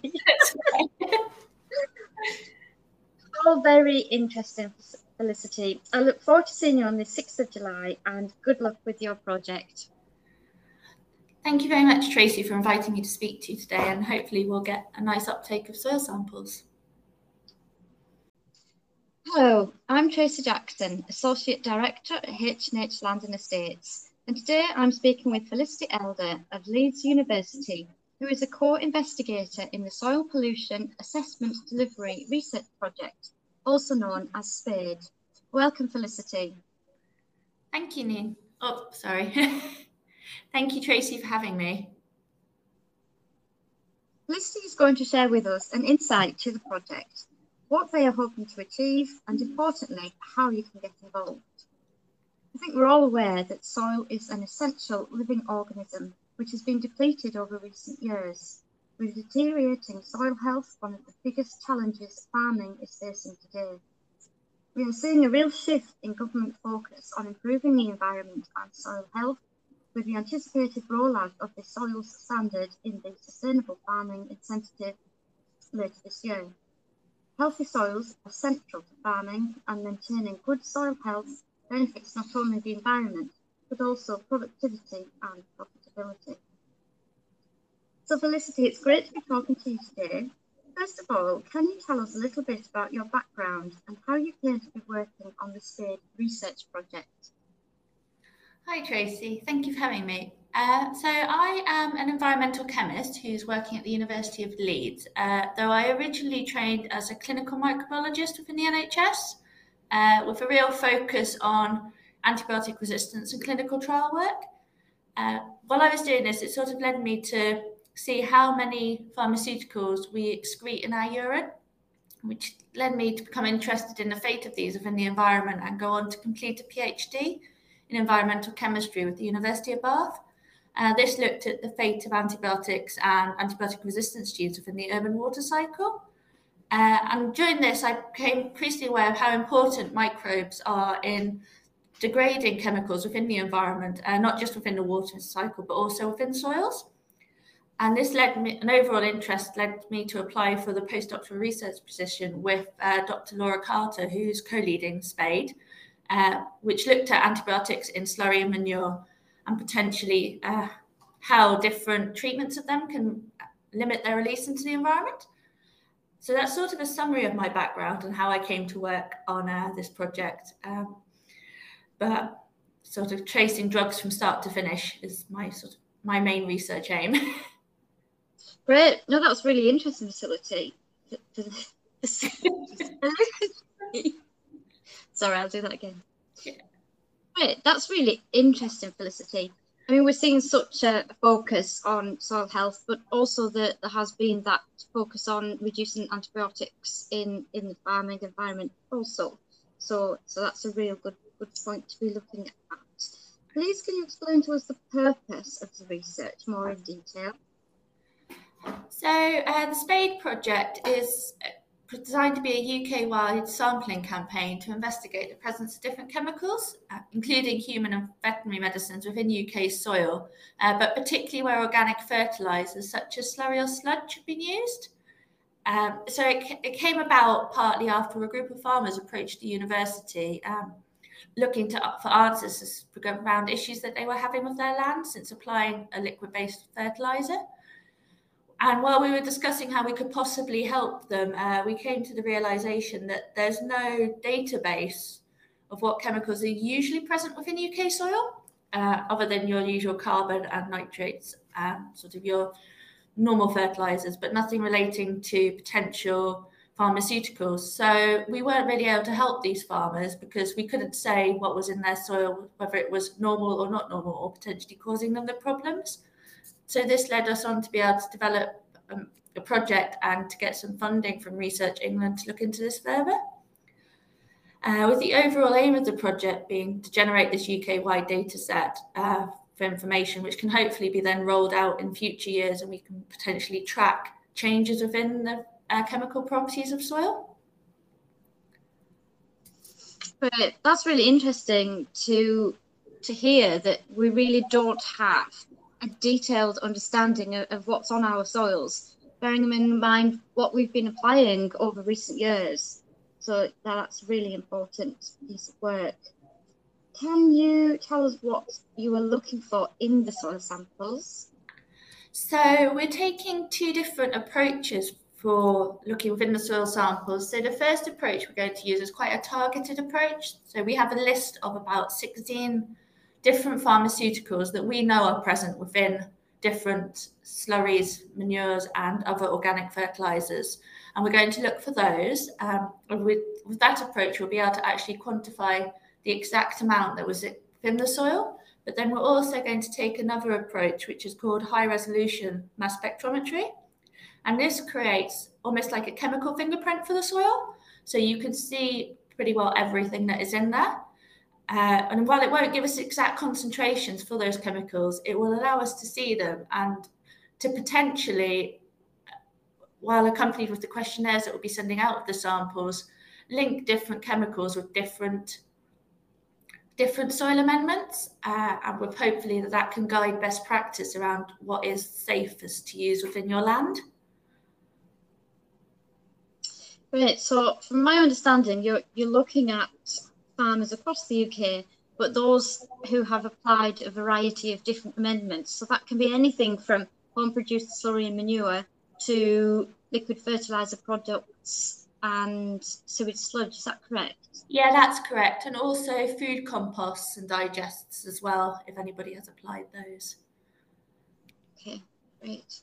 all very interesting, Felicity. I look forward to seeing you on the 6th of July and good luck with your project. Thank you very much, Tracy, for inviting me to speak to you today, and hopefully we'll get a nice uptake of soil samples. Hello, I'm Tracy Jackson, Associate Director at H&H Land and Estates and today I'm speaking with Felicity Elder of Leeds University, who is a co-investigator in the Soil Pollution Assessment Delivery Research Project, also known as SPADE. Welcome, Felicity. Thank you, Nin. Oh, sorry. Thank you, Tracy, for having me. Felicity is going to share with us an insight to the project, what they are hoping to achieve, and importantly, how you can get involved. I think we're all aware that soil is an essential living organism which has been depleted over recent years, with deteriorating soil health one of the biggest challenges farming is facing today. We are seeing a real shift in government focus on improving the environment and soil health, with the anticipated rollout of the soils standard in the Sustainable Farming Incentive later this year. Healthy soils are central to farming and maintaining good soil health benefits not only the environment, but also productivity and profitability. So Felicity, it's great to be talking to you today. First of all, can you tell us a little bit about your background and how you came to be working on the SPADE research project? Hi Tracy, thank you for having me. Uh, so I am an environmental chemist who's working at the University of Leeds, uh, though I originally trained as a clinical microbiologist within the NHS uh, with a real focus on antibiotic resistance and clinical trial work. Uh, while I was doing this, it sort of led me to see how many pharmaceuticals we excrete in our urine, which led me to become interested in the fate of these within the environment and go on to complete a PhD in environmental chemistry with the University of Bath. Uh, this looked at the fate of antibiotics and antibiotic resistance genes within the urban water cycle. Uh, and during this, I became increasingly aware of how important microbes are in degrading chemicals within the environment, uh, not just within the water cycle, but also within soils. And this led me, an overall interest led me to apply for the postdoctoral research position with uh, Dr. Laura Carter, who's co leading SPADE, uh, which looked at antibiotics in slurry and manure and potentially uh, how different treatments of them can limit their release into the environment. So that's sort of a summary of my background and how I came to work on uh, this project. Um, but sort of tracing drugs from start to finish is my sort of my main research aim. Great. No, that was really interesting facility. Sorry, I'll do that again. Yeah. Great. That's really interesting, Felicity. I mean, we're seeing such a focus on soil health, but also that there has been that focus on reducing antibiotics in, in the farming environment also. So, so that's a real good good point to be looking at. Please, can you explain to us the purpose of the research more in detail? So, uh, the SPADE project is designed to be a UK-wide sampling campaign to investigate the presence of different chemicals, uh, including human and veterinary medicines within UK soil, uh, but particularly where organic fertilisers such as slurry or sludge have been used. Um, so it, it, came about partly after a group of farmers approached the university um, looking to, for answers around issues that they were having with their land since applying a liquid-based fertiliser. And while we were discussing how we could possibly help them, uh, we came to the realization that there's no database of what chemicals are usually present within UK soil, uh, other than your usual carbon and nitrates, and sort of your normal fertilizers, but nothing relating to potential pharmaceuticals. So we weren't really able to help these farmers because we couldn't say what was in their soil, whether it was normal or not normal, or potentially causing them the problems. So this led us on to be able to develop um, a project and to get some funding from Research England to look into this further. Uh, with the overall aim of the project being to generate this UK-wide data set uh, for information, which can hopefully be then rolled out in future years and we can potentially track changes within the uh, chemical properties of soil. But that's really interesting to to hear that we really don't have a detailed understanding of, of what's on our soils, bearing in mind what we've been applying over recent years. So that's really important piece of work. Can you tell us what you are looking for in the soil samples? So we're taking two different approaches for looking within the soil samples. So the first approach we're going to use is quite a targeted approach. So we have a list of about 16 different pharmaceuticals that we know are present within different slurries, manures, and other organic fertilizers. And we're going to look for those. Um, with, with that approach, we'll be able to actually quantify the exact amount that was in the soil. But then we're also going to take another approach, which is called high resolution mass spectrometry. And this creates almost like a chemical fingerprint for the soil. So you can see pretty well everything that is in there. Uh, and while it won't give us exact concentrations for those chemicals, it will allow us to see them and to potentially, while accompanied with the questionnaires that we'll be sending out of the samples, link different chemicals with different different soil amendments uh, and with hopefully that that can guide best practice around what is safest to use within your land. Great. So, from my understanding, you're you're looking at farmers across the UK, but those who have applied a variety of different amendments. So that can be anything from home-produced slurry and manure to liquid fertilizer products and sewage sludge. Is that correct? Yeah, that's correct. And also food composts and digests as well, if anybody has applied those. Okay, great.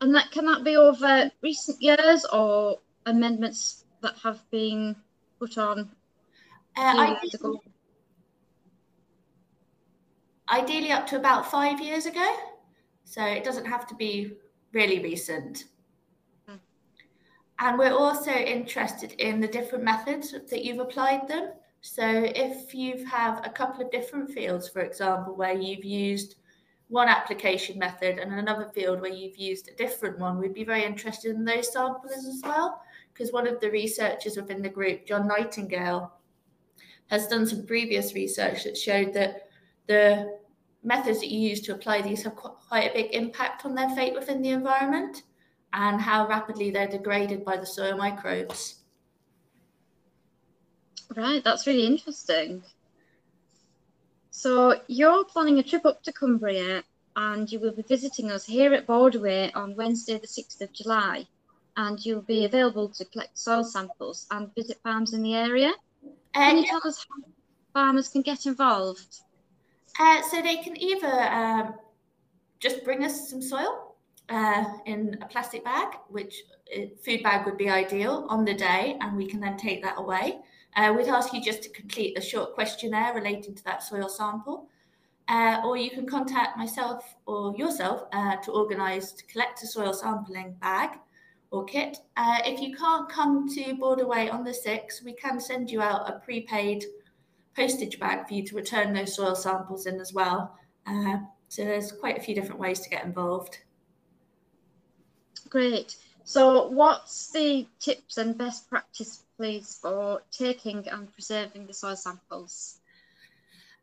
And that can that be over recent years or amendments that have been put on uh, ideally, ideally up to about five years ago. So it doesn't have to be really recent. Hmm. And we're also interested in the different methods that you've applied them. So if you have a couple of different fields, for example, where you've used one application method and another field where you've used a different one, we'd be very interested in those samples as well. Because one of the researchers within the group, John Nightingale, has done some previous research that showed that the methods that you use to apply these have quite a big impact on their fate within the environment and how rapidly they're degraded by the soil microbes. Right, that's really interesting. So you're planning a trip up to Cumbria and you will be visiting us here at Borderway on Wednesday the 6th of July and you'll be available to collect soil samples and visit farms in the area. Can you tell us how farmers can get involved? Uh, so they can either um, just bring us some soil uh, in a plastic bag, which uh, food bag would be ideal on the day, and we can then take that away. Uh, we'd ask you just to complete a short questionnaire relating to that soil sample. Uh, or you can contact myself or yourself uh, to organise to collect a soil sampling bag or kit. Uh, if you can't come to Borderway on the 6th, we can send you out a prepaid postage bag for you to return those soil samples in as well. Uh, so there's quite a few different ways to get involved. Great. So what's the tips and best practice, please, for taking and preserving the soil samples?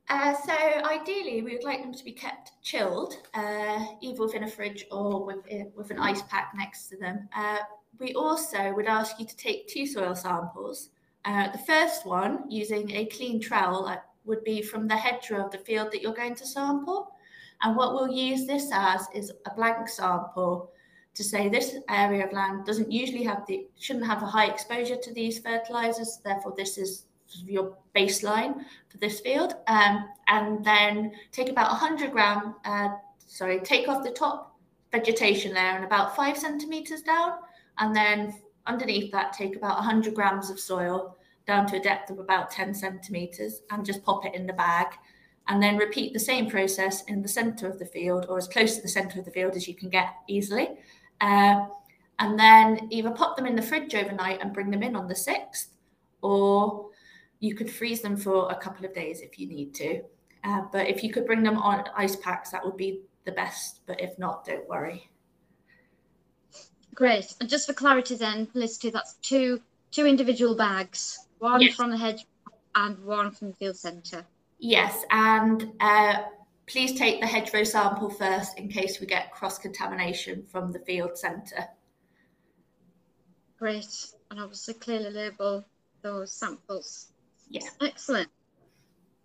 Uh, so ideally, we would like them to be kept chilled, uh, either within a fridge or with, uh, with an ice pack next to them. Uh, we also would ask you to take two soil samples. Uh, the first one, using a clean trowel, would be from the hedgerow of the field that you're going to sample. And what we'll use this as is a blank sample to say this area of land doesn't usually have the shouldn't have a high exposure to these fertilizers therefore this is your baseline for this field. Um, and then take about 100 gram, uh, sorry, take off the top vegetation layer and about five centimeters down. And then underneath that, take about 100 grams of soil down to a depth of about 10 centimeters and just pop it in the bag. And then repeat the same process in the center of the field or as close to the center of the field as you can get easily. Uh, and then either pop them in the fridge overnight and bring them in on the 6th or you could freeze them for a couple of days if you need to. Uh, but if you could bring them on ice packs, that would be the best. But if not, don't worry. Great. And just for clarity, then, Felicity, that's two two individual bags, one yes. from the hedge and one from the field centre. Yes, and uh, please take the hedgerow sample first in case we get cross contamination from the field centre. Great, and obviously clearly label those samples. Yeah. Excellent.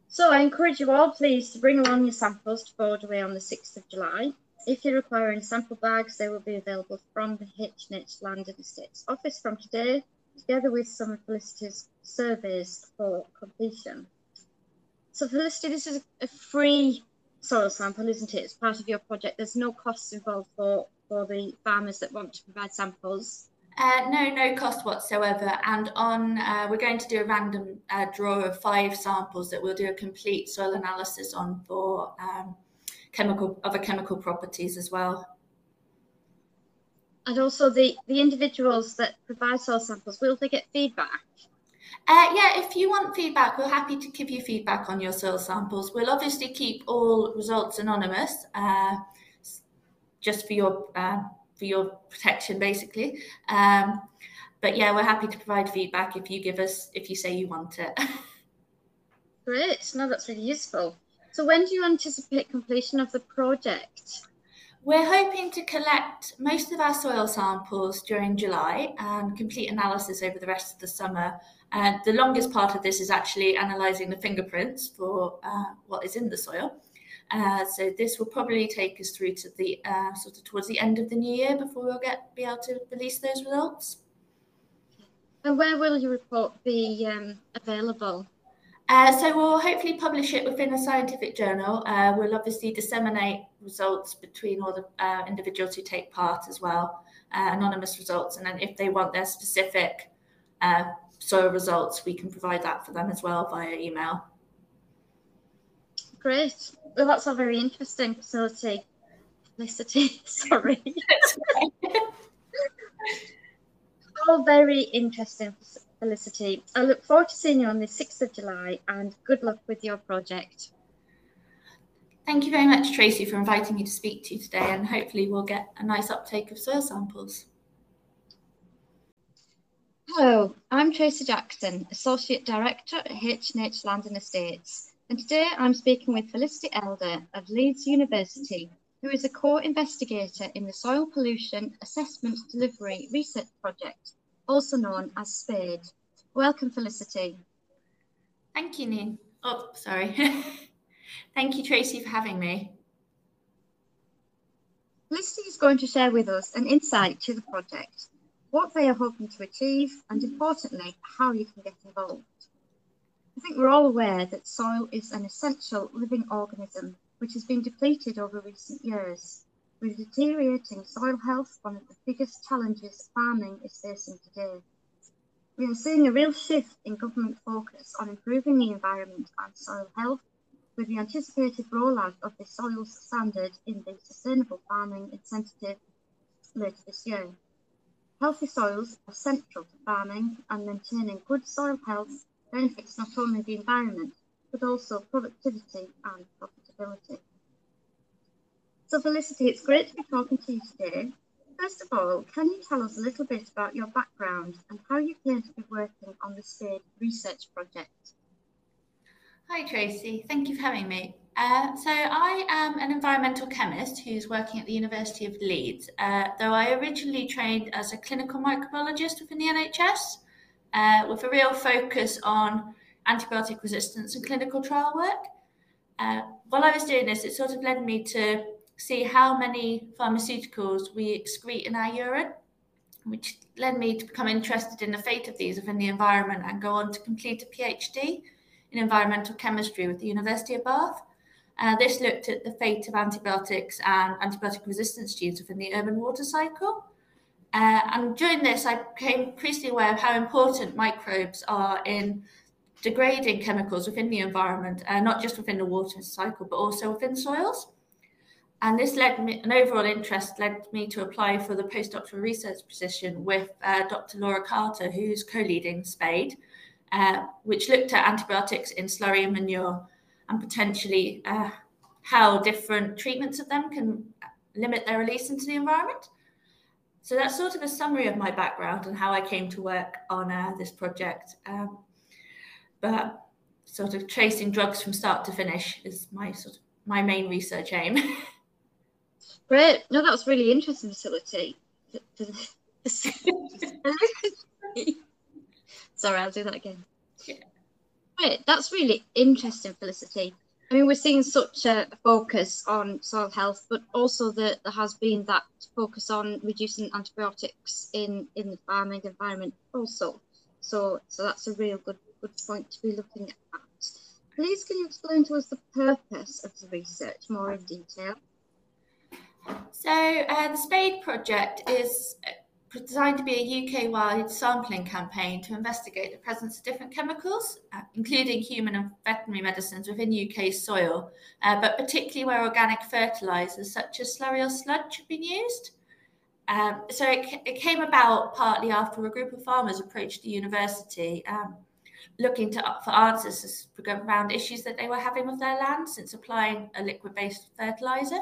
So I encourage you all, please, to bring along your samples to Borderway on the 6th of July. If you require any sample bags, they will be available from the H&H Land and Estates office from today, together with some of Felicity's surveys for completion. So Felicity, this is a free soil sample, isn't it? It's part of your project. There's no costs involved for, for the farmers that want to provide samples. Uh, no, no cost whatsoever. And on, uh, we're going to do a random uh, draw of five samples that we'll do a complete soil analysis on for um, chemical other chemical properties as well. And also the, the individuals that provide soil samples, will they get feedback? Uh, yeah, if you want feedback, we're happy to give you feedback on your soil samples. We'll obviously keep all results anonymous, uh, just for your uh, for your protection, basically. Um, but yeah, we're happy to provide feedback if you give us if you say you want it. Great, no, that's really useful. So, when do you anticipate completion of the project? We're hoping to collect most of our soil samples during July and complete analysis over the rest of the summer. Uh, the longest part of this is actually analysing the fingerprints for uh, what is in the soil. Uh, so this will probably take us through to the uh, sort of towards the end of the new year before we'll get be able to release those results. And where will your report be um, available? Uh, so we'll hopefully publish it within a scientific journal. Uh, we'll obviously disseminate results between all the uh, individuals who take part as well, uh, anonymous results, and then if they want their specific uh, soil results, we can provide that for them as well via email. Great. Well, that's a very interesting facility. Felicity, sorry. all very interesting Felicity. I look forward to seeing you on the 6th of July and good luck with your project. Thank you very much, Tracy, for inviting me to speak to you today, and hopefully, we'll get a nice uptake of soil samples. Hello, I'm Tracy Jackson, Associate Director at H&H Land and Estates, and today I'm speaking with Felicity Elder of Leeds University, who is a co-investigator in the Soil Pollution Assessment Delivery Research Project also known as SPADE. Welcome, Felicity. Thank you, Nin. Oh, sorry. Thank you, Tracy, for having me. Felicity is going to share with us an insight to the project, what they are hoping to achieve, and importantly, how you can get involved. I think we're all aware that soil is an essential living organism which has been depleted over recent years with deteriorating soil health one of the biggest challenges farming is facing today. We are seeing a real shift in government focus on improving the environment and soil health with the anticipated rollout of the soils standard in the Sustainable Farming Incentive later this year. Healthy soils are central to farming and maintaining good soil health benefits not only the environment but also productivity and profitability. So Felicity, it's great to be talking to you today. First of all, can you tell us a little bit about your background and how you came to be working on the SPADE research project? Hi Tracy, thank you for having me. Uh, so I am an environmental chemist who's working at the University of Leeds, uh, though I originally trained as a clinical microbiologist within the NHS uh, with a real focus on antibiotic resistance and clinical trial work. Uh, while I was doing this, it sort of led me to see how many pharmaceuticals we excrete in our urine, which led me to become interested in the fate of these within the environment and go on to complete a PhD in environmental chemistry with the University of Bath. Uh, this looked at the fate of antibiotics and antibiotic resistance genes within the urban water cycle. Uh, and during this, I became increasingly aware of how important microbes are in degrading chemicals within the environment, uh, not just within the water cycle, but also within soils. And this led me, an overall interest led me to apply for the postdoctoral research position with uh, Dr. Laura Carter, who's co leading SPADE, uh, which looked at antibiotics in slurry and manure and potentially uh, how different treatments of them can limit their release into the environment. So that's sort of a summary of my background and how I came to work on uh, this project. Um, but sort of tracing drugs from start to finish is my sort of my main research aim. Great. No, that was really interesting facility. Sorry, I'll do that again. Great. That's really interesting, Felicity. I mean, we're seeing such a focus on soil health, but also that there has been that focus on reducing antibiotics in, in the farming environment also. So, so that's a real good good point to be looking at. Please, can you explain to us the purpose of the research more in detail? So uh, the SPADE project is designed to be a UK-wide sampling campaign to investigate the presence of different chemicals, uh, including human and veterinary medicines within UK soil, uh, but particularly where organic fertilisers such as slurry or sludge have been used. Um, so it, it, came about partly after a group of farmers approached the university um, looking to for answers around issues that they were having with their land since applying a liquid-based fertilizer.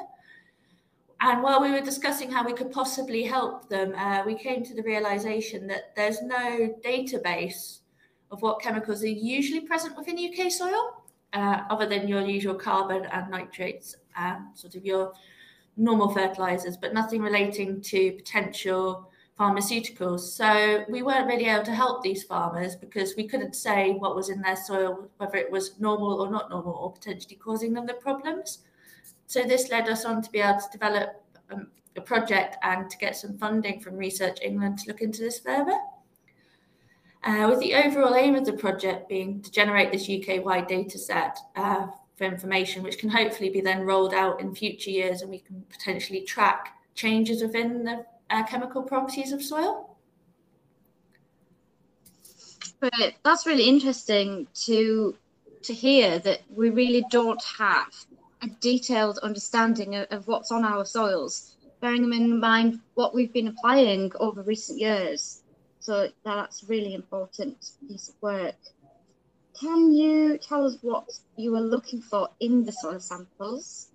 And while we were discussing how we could possibly help them, uh, we came to the realization that there's no database of what chemicals are usually present within UK soil, uh, other than your usual carbon and nitrates, and sort of your normal fertilizers, but nothing relating to potential pharmaceuticals. So we weren't really able to help these farmers because we couldn't say what was in their soil, whether it was normal or not normal, or potentially causing them the problems. So this led us on to be able to develop um, a project and to get some funding from Research England to look into this further. Uh, with the overall aim of the project being to generate this UK-wide data set uh, for information, which can hopefully be then rolled out in future years and we can potentially track changes within the uh, chemical properties of soil. But that's really interesting to to hear that we really don't have a detailed understanding of, of what's on our soils, bearing in mind what we've been applying over recent years. So that's really important piece of work. Can you tell us what you were looking for in the soil samples?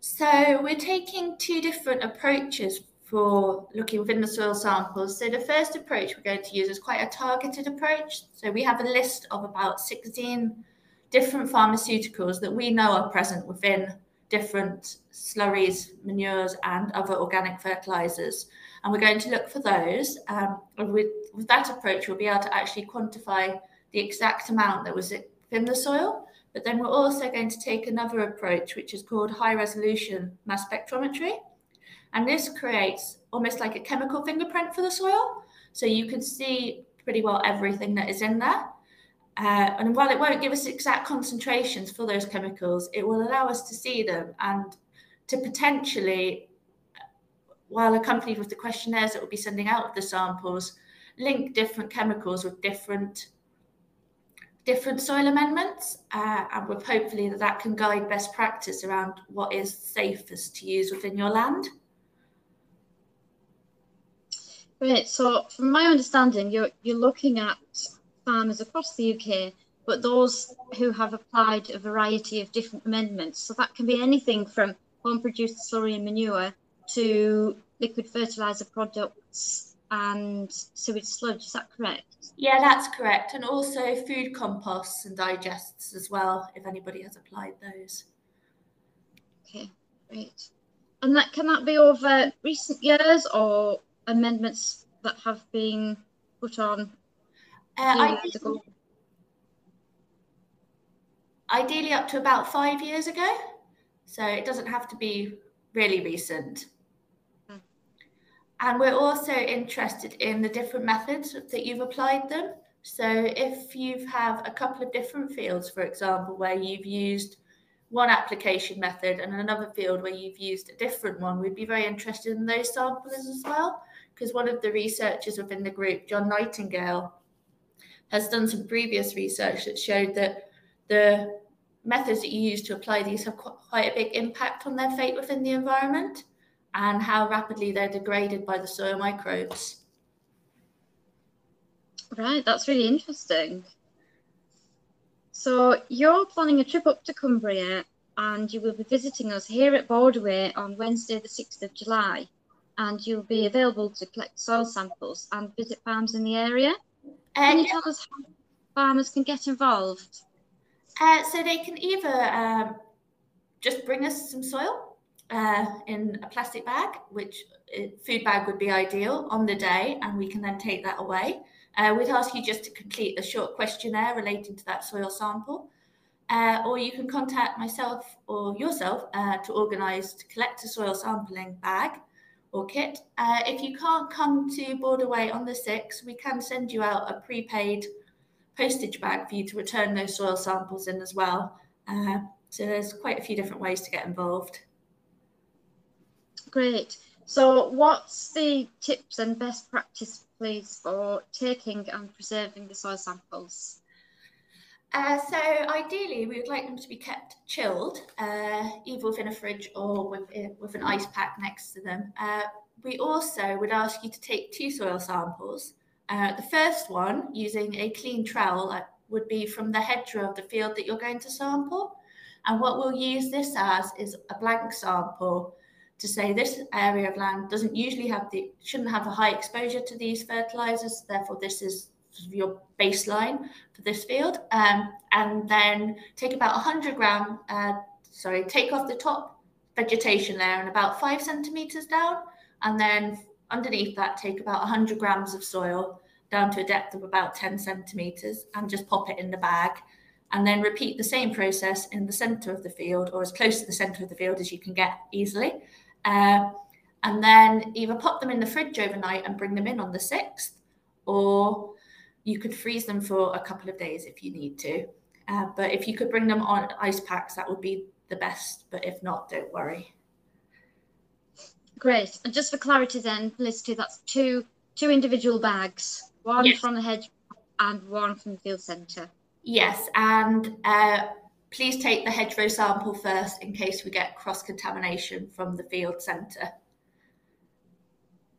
So we're taking two different approaches for looking within the soil samples. So the first approach we're going to use is quite a targeted approach. So we have a list of about 16 different pharmaceuticals that we know are present within different slurries, manures, and other organic fertilizers. And we're going to look for those. Um, with, with that approach, we'll be able to actually quantify the exact amount that was in the soil. But then we're also going to take another approach, which is called high resolution mass spectrometry. And this creates almost like a chemical fingerprint for the soil. So you can see pretty well everything that is in there. Uh, and while it won't give us exact concentrations for those chemicals, it will allow us to see them and to potentially, while accompanied with the questionnaires that we'll be sending out of the samples, link different chemicals with different different soil amendments, uh, and with hopefully that that can guide best practice around what is safest to use within your land. Great. So, from my understanding, you're you're looking at farmers across the UK, but those who have applied a variety of different amendments. So that can be anything from home produced slurry and manure to liquid fertilizer products and sewage sludge. Is that correct? Yeah, that's correct. And also food composts and digests as well, if anybody has applied those. Okay, great. And that can that be over recent years or amendments that have been put on uh, ideally, ideally up to about five years ago. So it doesn't have to be really recent. Hmm. And we're also interested in the different methods that you've applied them. So if you have a couple of different fields, for example, where you've used one application method and another field where you've used a different one, we'd be very interested in those samples as well. Because one of the researchers within the group, John Nightingale, has done some previous research that showed that the methods that you use to apply these have quite a big impact on their fate within the environment and how rapidly they're degraded by the soil microbes. Right, that's really interesting. So you're planning a trip up to Cumbria and you will be visiting us here at Borderway on Wednesday the 6th of July and you'll be available to collect soil samples and visit farms in the area. Can you tell us how farmers can get involved? Uh, so they can either um, just bring us some soil uh, in a plastic bag, which uh, food bag would be ideal on the day, and we can then take that away. Uh, we'd ask you just to complete a short questionnaire relating to that soil sample. Uh, or you can contact myself or yourself uh, to organise to collect a soil sampling bag or kit. Uh, if you can't come to Borderway on the 6th, we can send you out a prepaid postage bag for you to return those soil samples in as well. Uh, so there's quite a few different ways to get involved. Great. So what's the tips and best practice, please, for taking and preserving the soil samples? Uh, so ideally, we would like them to be kept chilled, uh, either within a fridge or with, uh, with an ice pack next to them. Uh, we also would ask you to take two soil samples. Uh, the first one using a clean trowel, would be from the hedgerow of the field that you're going to sample. And what we'll use this as is a blank sample to say this area of land doesn't usually have the shouldn't have a high exposure to these fertilizers therefore this is your baseline for this field um, and then take about 100 gram uh, sorry take off the top vegetation layer and about five centimeters down and then underneath that take about 100 grams of soil down to a depth of about 10 centimeters and just pop it in the bag and then repeat the same process in the center of the field or as close to the center of the field as you can get easily uh, and then either pop them in the fridge overnight and bring them in on the 6th, or you could freeze them for a couple of days if you need to. Uh, but if you could bring them on ice packs, that would be the best. But if not, don't worry. Great. And just for clarity, then, Felicity, that's two two individual bags, one yes. from the hedge and one from the field centre. Yes, and uh, Please take the hedgerow sample first in case we get cross contamination from the field centre.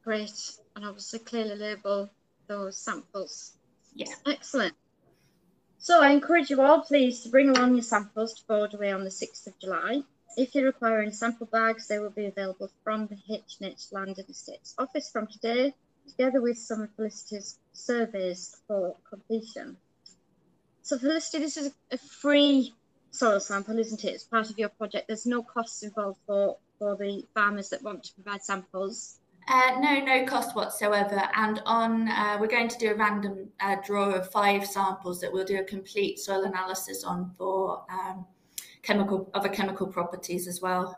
Great, and obviously clearly label those samples. Yeah. Excellent. So I encourage you all, please, to bring along your samples to Borderway on the 6th of July. If you require any sample bags, they will be available from the H&H Land and Estates office from today, together with some of Felicity's surveys for completion. So Felicity, this is a free soil sample, isn't it? It's part of your project. There's no costs involved for, for the farmers that want to provide samples. Uh, no, no cost whatsoever. And on, uh, we're going to do a random uh, draw of five samples that we'll do a complete soil analysis on for um, chemical other chemical properties as well.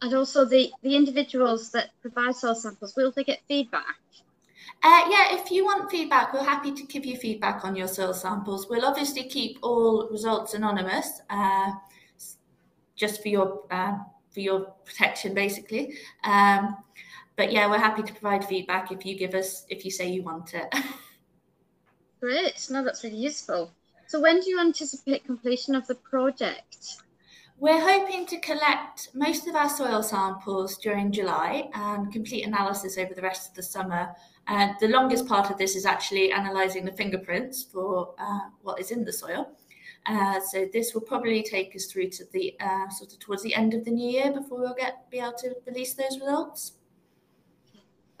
And also the, the individuals that provide soil samples, will they get feedback? Uh, yeah, if you want feedback, we're happy to give you feedback on your soil samples. We'll obviously keep all results anonymous, uh, just for your uh, for your protection, basically. Um, but yeah, we're happy to provide feedback if you give us if you say you want it. Great, no, that's really useful. So when do you anticipate completion of the project? We're hoping to collect most of our soil samples during July and complete analysis over the rest of the summer and the longest part of this is actually analysing the fingerprints for uh, what is in the soil. Uh, so this will probably take us through to the uh, sort of towards the end of the new year before we'll get be able to release those results.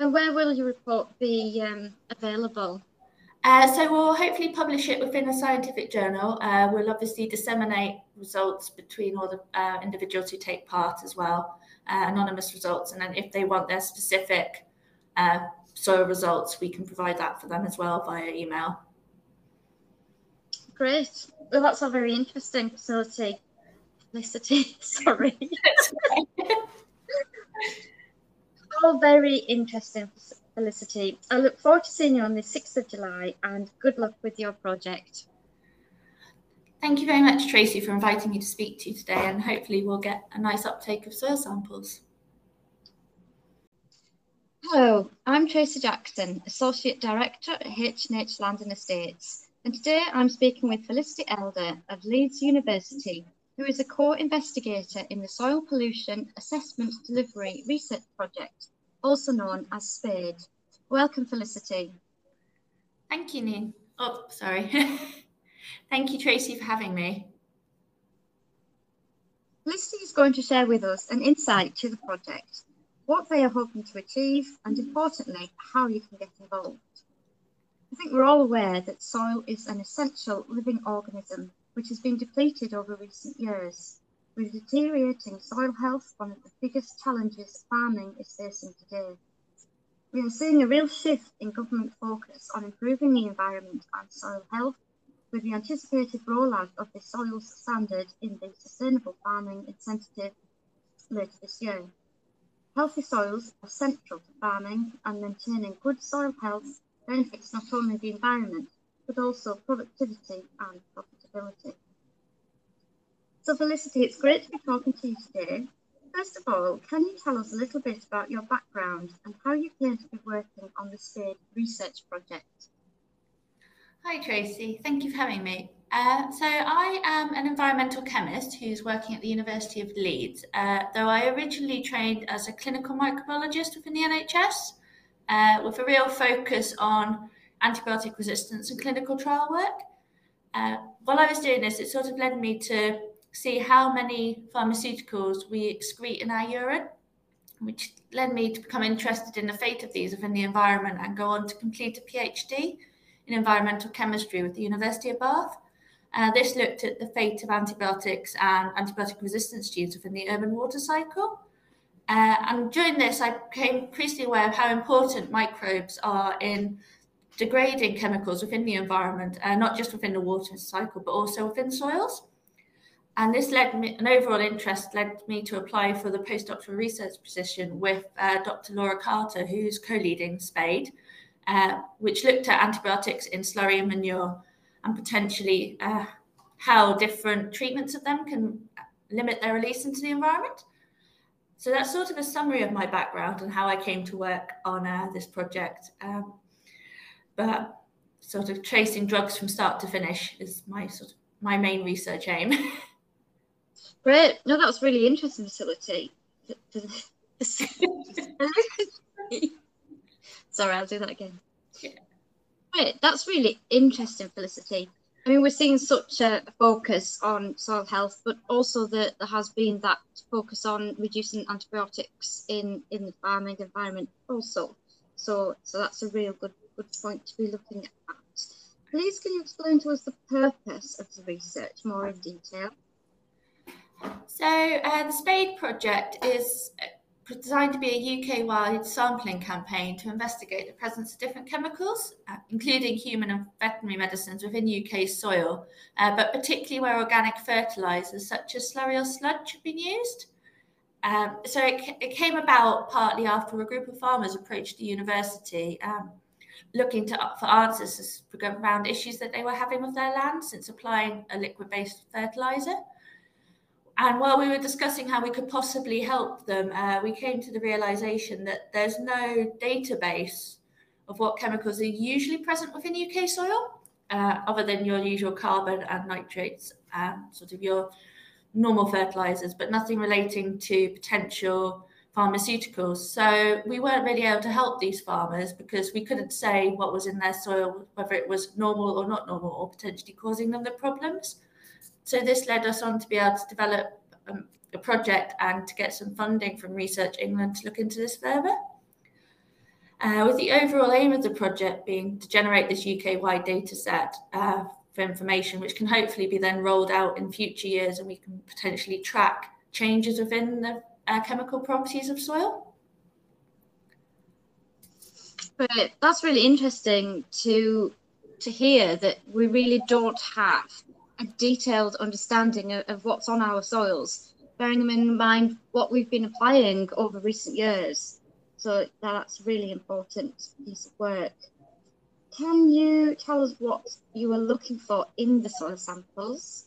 And where will your report be um, available? Uh, so we'll hopefully publish it within a scientific journal. Uh, we'll obviously disseminate results between all the uh, individuals who take part as well, uh, anonymous results, and then if they want their specific uh, soil results, we can provide that for them as well via email. Great. Well, that's all very interesting facility. Felicity, sorry. all very interesting, Felicity. I look forward to seeing you on the 6th of July and good luck with your project. Thank you very much, Tracy, for inviting me to speak to you today, and hopefully we'll get a nice uptake of soil samples. Hello, I'm Tracy Jackson, Associate Director at H&H Land and Estates, and today I'm speaking with Felicity Elder of Leeds University, who is a co-investigator in the Soil Pollution Assessment Delivery Research Project, also known as SPADE. Welcome, Felicity. Thank you, Nin. Oh, sorry. Thank you, Tracy, for having me. Felicity is going to share with us an insight to the project what they are hoping to achieve, and importantly, how you can get involved. I think we're all aware that soil is an essential living organism which has been depleted over recent years, with deteriorating soil health one of the biggest challenges farming is facing today. We are seeing a real shift in government focus on improving the environment and soil health, with the anticipated rollout of the soils standard in the Sustainable Farming Incentive later this year. Healthy soils are central to farming and maintaining good soil health benefits not only the environment, but also productivity and profitability. So Felicity, it's great to be talking to you today. First of all, can you tell us a little bit about your background and how you came to be working on the SPADE research project? Hi Tracy, thank you for having me. Uh, so I am an environmental chemist who's working at the University of Leeds, uh, though I originally trained as a clinical microbiologist within the NHS, uh, with a real focus on antibiotic resistance and clinical trial work. Uh, while I was doing this, it sort of led me to see how many pharmaceuticals we excrete in our urine, which led me to become interested in the fate of these within the environment and go on to complete a PhD in environmental chemistry with the University of Bath. Uh, this looked at the fate of antibiotics and antibiotic resistance genes within the urban water cycle. Uh, and during this, I became increasingly aware of how important microbes are in degrading chemicals within the environment, uh, not just within the water cycle, but also within soils. And this led me, an overall interest led me to apply for the postdoctoral research position with uh, Dr. Laura Carter, who's co leading SPADE, uh, which looked at antibiotics in slurry and manure and potentially uh, how different treatments of them can limit their release into the environment. So that's sort of a summary of my background and how I came to work on uh, this project. Um, but sort of tracing drugs from start to finish is my sort of my main research aim. Great. No, that was really interesting facility. Sorry, I'll do that again. Yeah. Right, that's really interesting, Felicity. I mean, we're seeing such a focus on soil health, but also that there has been that focus on reducing antibiotics in, in the farming environment also. So, so that's a real good good point to be looking at. Please, can you explain to us the purpose of the research more in detail? So, uh, the SPADE project is designed to be a UK wide sampling campaign to investigate the presence of different chemicals, uh, including human and veterinary medicines within UK soil, uh, but particularly where organic fertilisers such as slurry or sludge have been used. Um, so it, it, came about partly after a group of farmers approached the university um, looking to, for answers around issues that they were having with their land since applying a liquid based fertiliser. And while we were discussing how we could possibly help them, uh, we came to the realization that there's no database of what chemicals are usually present within UK soil, uh, other than your usual carbon and nitrates, and sort of your normal fertilizers, but nothing relating to potential pharmaceuticals. So we weren't really able to help these farmers because we couldn't say what was in their soil, whether it was normal or not normal, or potentially causing them the problems. So this led us on to be able to develop um, a project and to get some funding from Research England to look into this further. Uh, with the overall aim of the project being to generate this UK-wide data set uh, for information, which can hopefully be then rolled out in future years and we can potentially track changes within the uh, chemical properties of soil. But that's really interesting to to hear that we really don't have a detailed understanding of, of what's on our soils, bearing in mind what we've been applying over recent years. So that's really important piece of work. Can you tell us what you were looking for in the soil samples?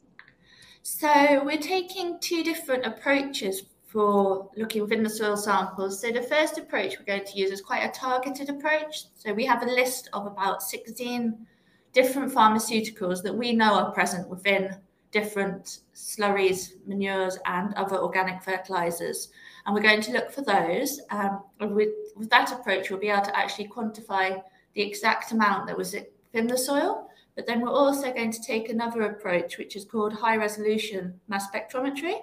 So we're taking two different approaches for looking within the soil samples. So the first approach we're going to use is quite a targeted approach. So we have a list of about 16 different pharmaceuticals that we know are present within different slurries, manures, and other organic fertilizers. And we're going to look for those. Um, with, with that approach, we'll be able to actually quantify the exact amount that was in the soil. But then we're also going to take another approach, which is called high resolution mass spectrometry.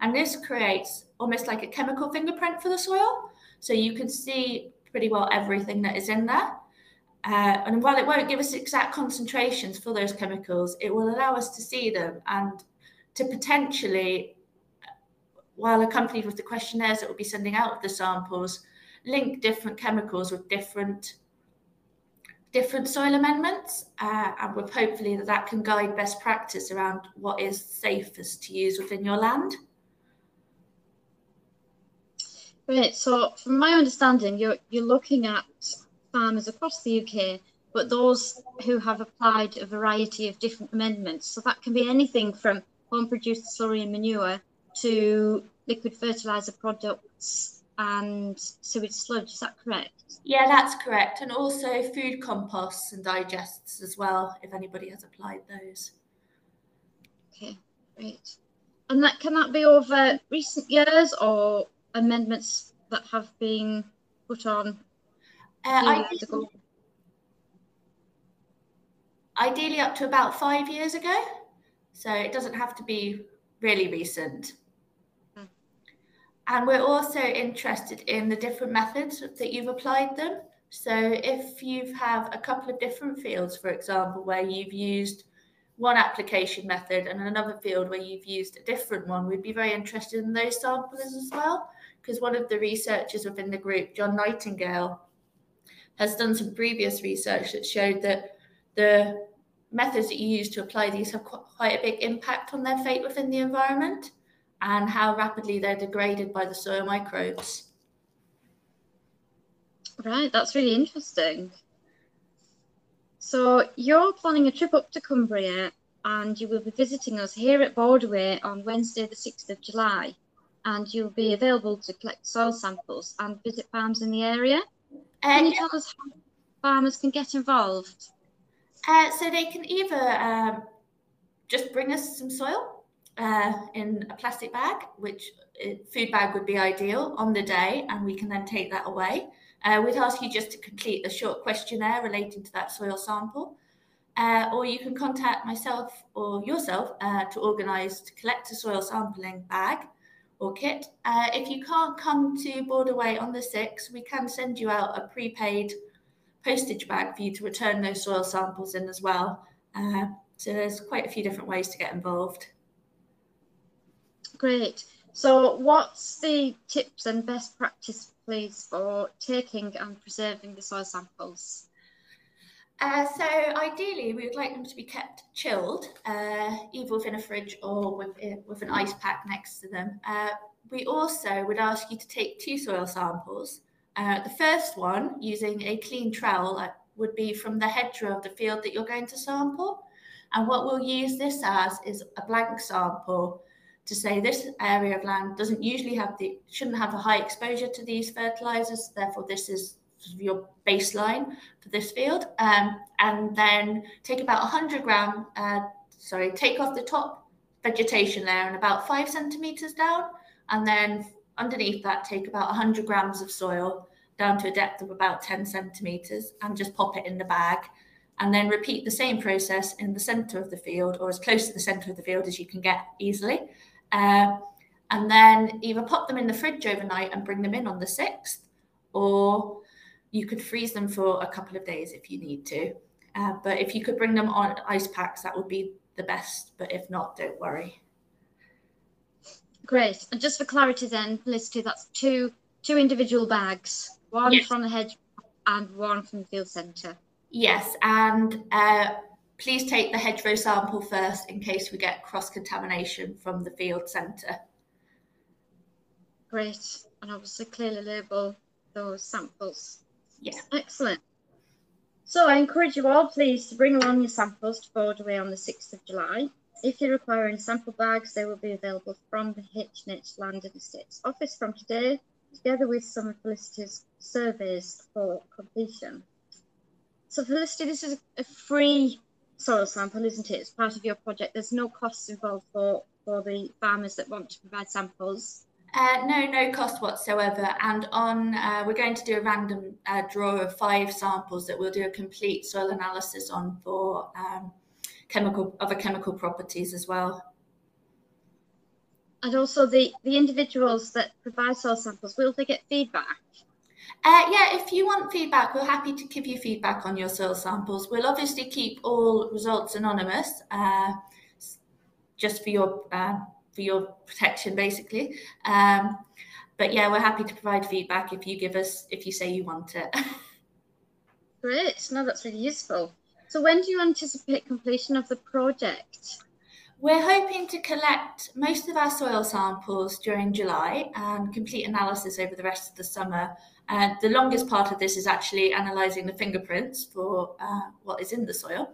And this creates almost like a chemical fingerprint for the soil. So you can see pretty well everything that is in there. Uh, and while it won't give us exact concentrations for those chemicals, it will allow us to see them and to potentially, while accompanied with the questionnaires that we'll be sending out of the samples, link different chemicals with different different soil amendments, uh, and with hopefully that that can guide best practice around what is safest to use within your land. Right. So, from my understanding, you're you're looking at farmers across the UK, but those who have applied a variety of different amendments. So that can be anything from home-produced slurry and manure to liquid fertilizer products and sewage sludge. Is that correct? Yeah, that's correct. And also food composts and digests as well, if anybody has applied those. Okay, great. And that can that be over recent years or amendments that have been put on uh, I, ideally up to about five years ago. So it doesn't have to be really recent. Hmm. And we're also interested in the different methods that you've applied them. So if you have a couple of different fields, for example, where you've used one application method and another field where you've used a different one, we'd be very interested in those samples as well. Because one of the researchers within the group, John Nightingale, has done some previous research that showed that the methods that you use to apply these have quite a big impact on their fate within the environment and how rapidly they're degraded by the soil microbes. Right, that's really interesting. So you're planning a trip up to Cumbria and you will be visiting us here at Borderway on Wednesday, the 6th of July. And you'll be available to collect soil samples and visit farms in the area. Can you tell us how farmers can get involved? Uh, so they can either um, just bring us some soil uh, in a plastic bag, which uh, food bag would be ideal on the day, and we can then take that away. Uh, we'd ask you just to complete a short questionnaire relating to that soil sample. Uh, or you can contact myself or yourself uh, to organise to collect a soil sampling bag or kit. Uh, if you can't come to Borderway on the 6th, we can send you out a prepaid postage bag for you to return those soil samples in as well. Uh, so there's quite a few different ways to get involved. Great. So what's the tips and best practice please for taking and preserving the soil samples? Uh, so ideally, we would like them to be kept chilled, uh, either within a fridge or with, uh, with an ice pack next to them. Uh, we also would ask you to take two soil samples. Uh, the first one, using a clean trowel, uh, would be from the hedgerow of the field that you're going to sample. And what we'll use this as is a blank sample to say this area of land doesn't usually have the shouldn't have a high exposure to these fertilizers therefore this is your baseline for this field um, and then take about 100 gram uh, sorry take off the top vegetation layer and about five centimeters down and then underneath that take about 100 grams of soil down to a depth of about 10 centimeters and just pop it in the bag and then repeat the same process in the center of the field or as close to the center of the field as you can get easily uh, and then either pop them in the fridge overnight and bring them in on the 6th, or you could freeze them for a couple of days if you need to. Uh, but if you could bring them on ice packs, that would be the best. But if not, don't worry. Great. And just for clarity, then, Felicity, that's two two individual bags, one yes. from the hedge and one from the field centre. Yes, and uh, Please take the hedgerow sample first in case we get cross contamination from the field centre. Great, and obviously clearly label those samples. Yeah. Excellent. So I encourage you all, please, to bring along your samples to Borderway on the 6th of July. If you require any sample bags, they will be available from the H&H Land and Estates office from today, together with some of Felicity's surveys for completion. So Felicity, this is a free soil sample, isn't it? It's part of your project. There's no costs involved for, for the farmers that want to provide samples. Uh, no, no cost whatsoever. And on, uh, we're going to do a random uh, draw of five samples that we'll do a complete soil analysis on for um, chemical other chemical properties as well. And also the, the individuals that provide soil samples, will they get feedback? Uh, yeah, if you want feedback, we're happy to give you feedback on your soil samples. We'll obviously keep all results anonymous, uh, just for your uh, for your protection, basically. Um, but yeah, we're happy to provide feedback if you give us if you say you want it. Great, no, that's really useful. So when do you anticipate completion of the project? We're hoping to collect most of our soil samples during July and complete analysis over the rest of the summer uh, the longest part of this is actually analysing the fingerprints for uh, what is in the soil.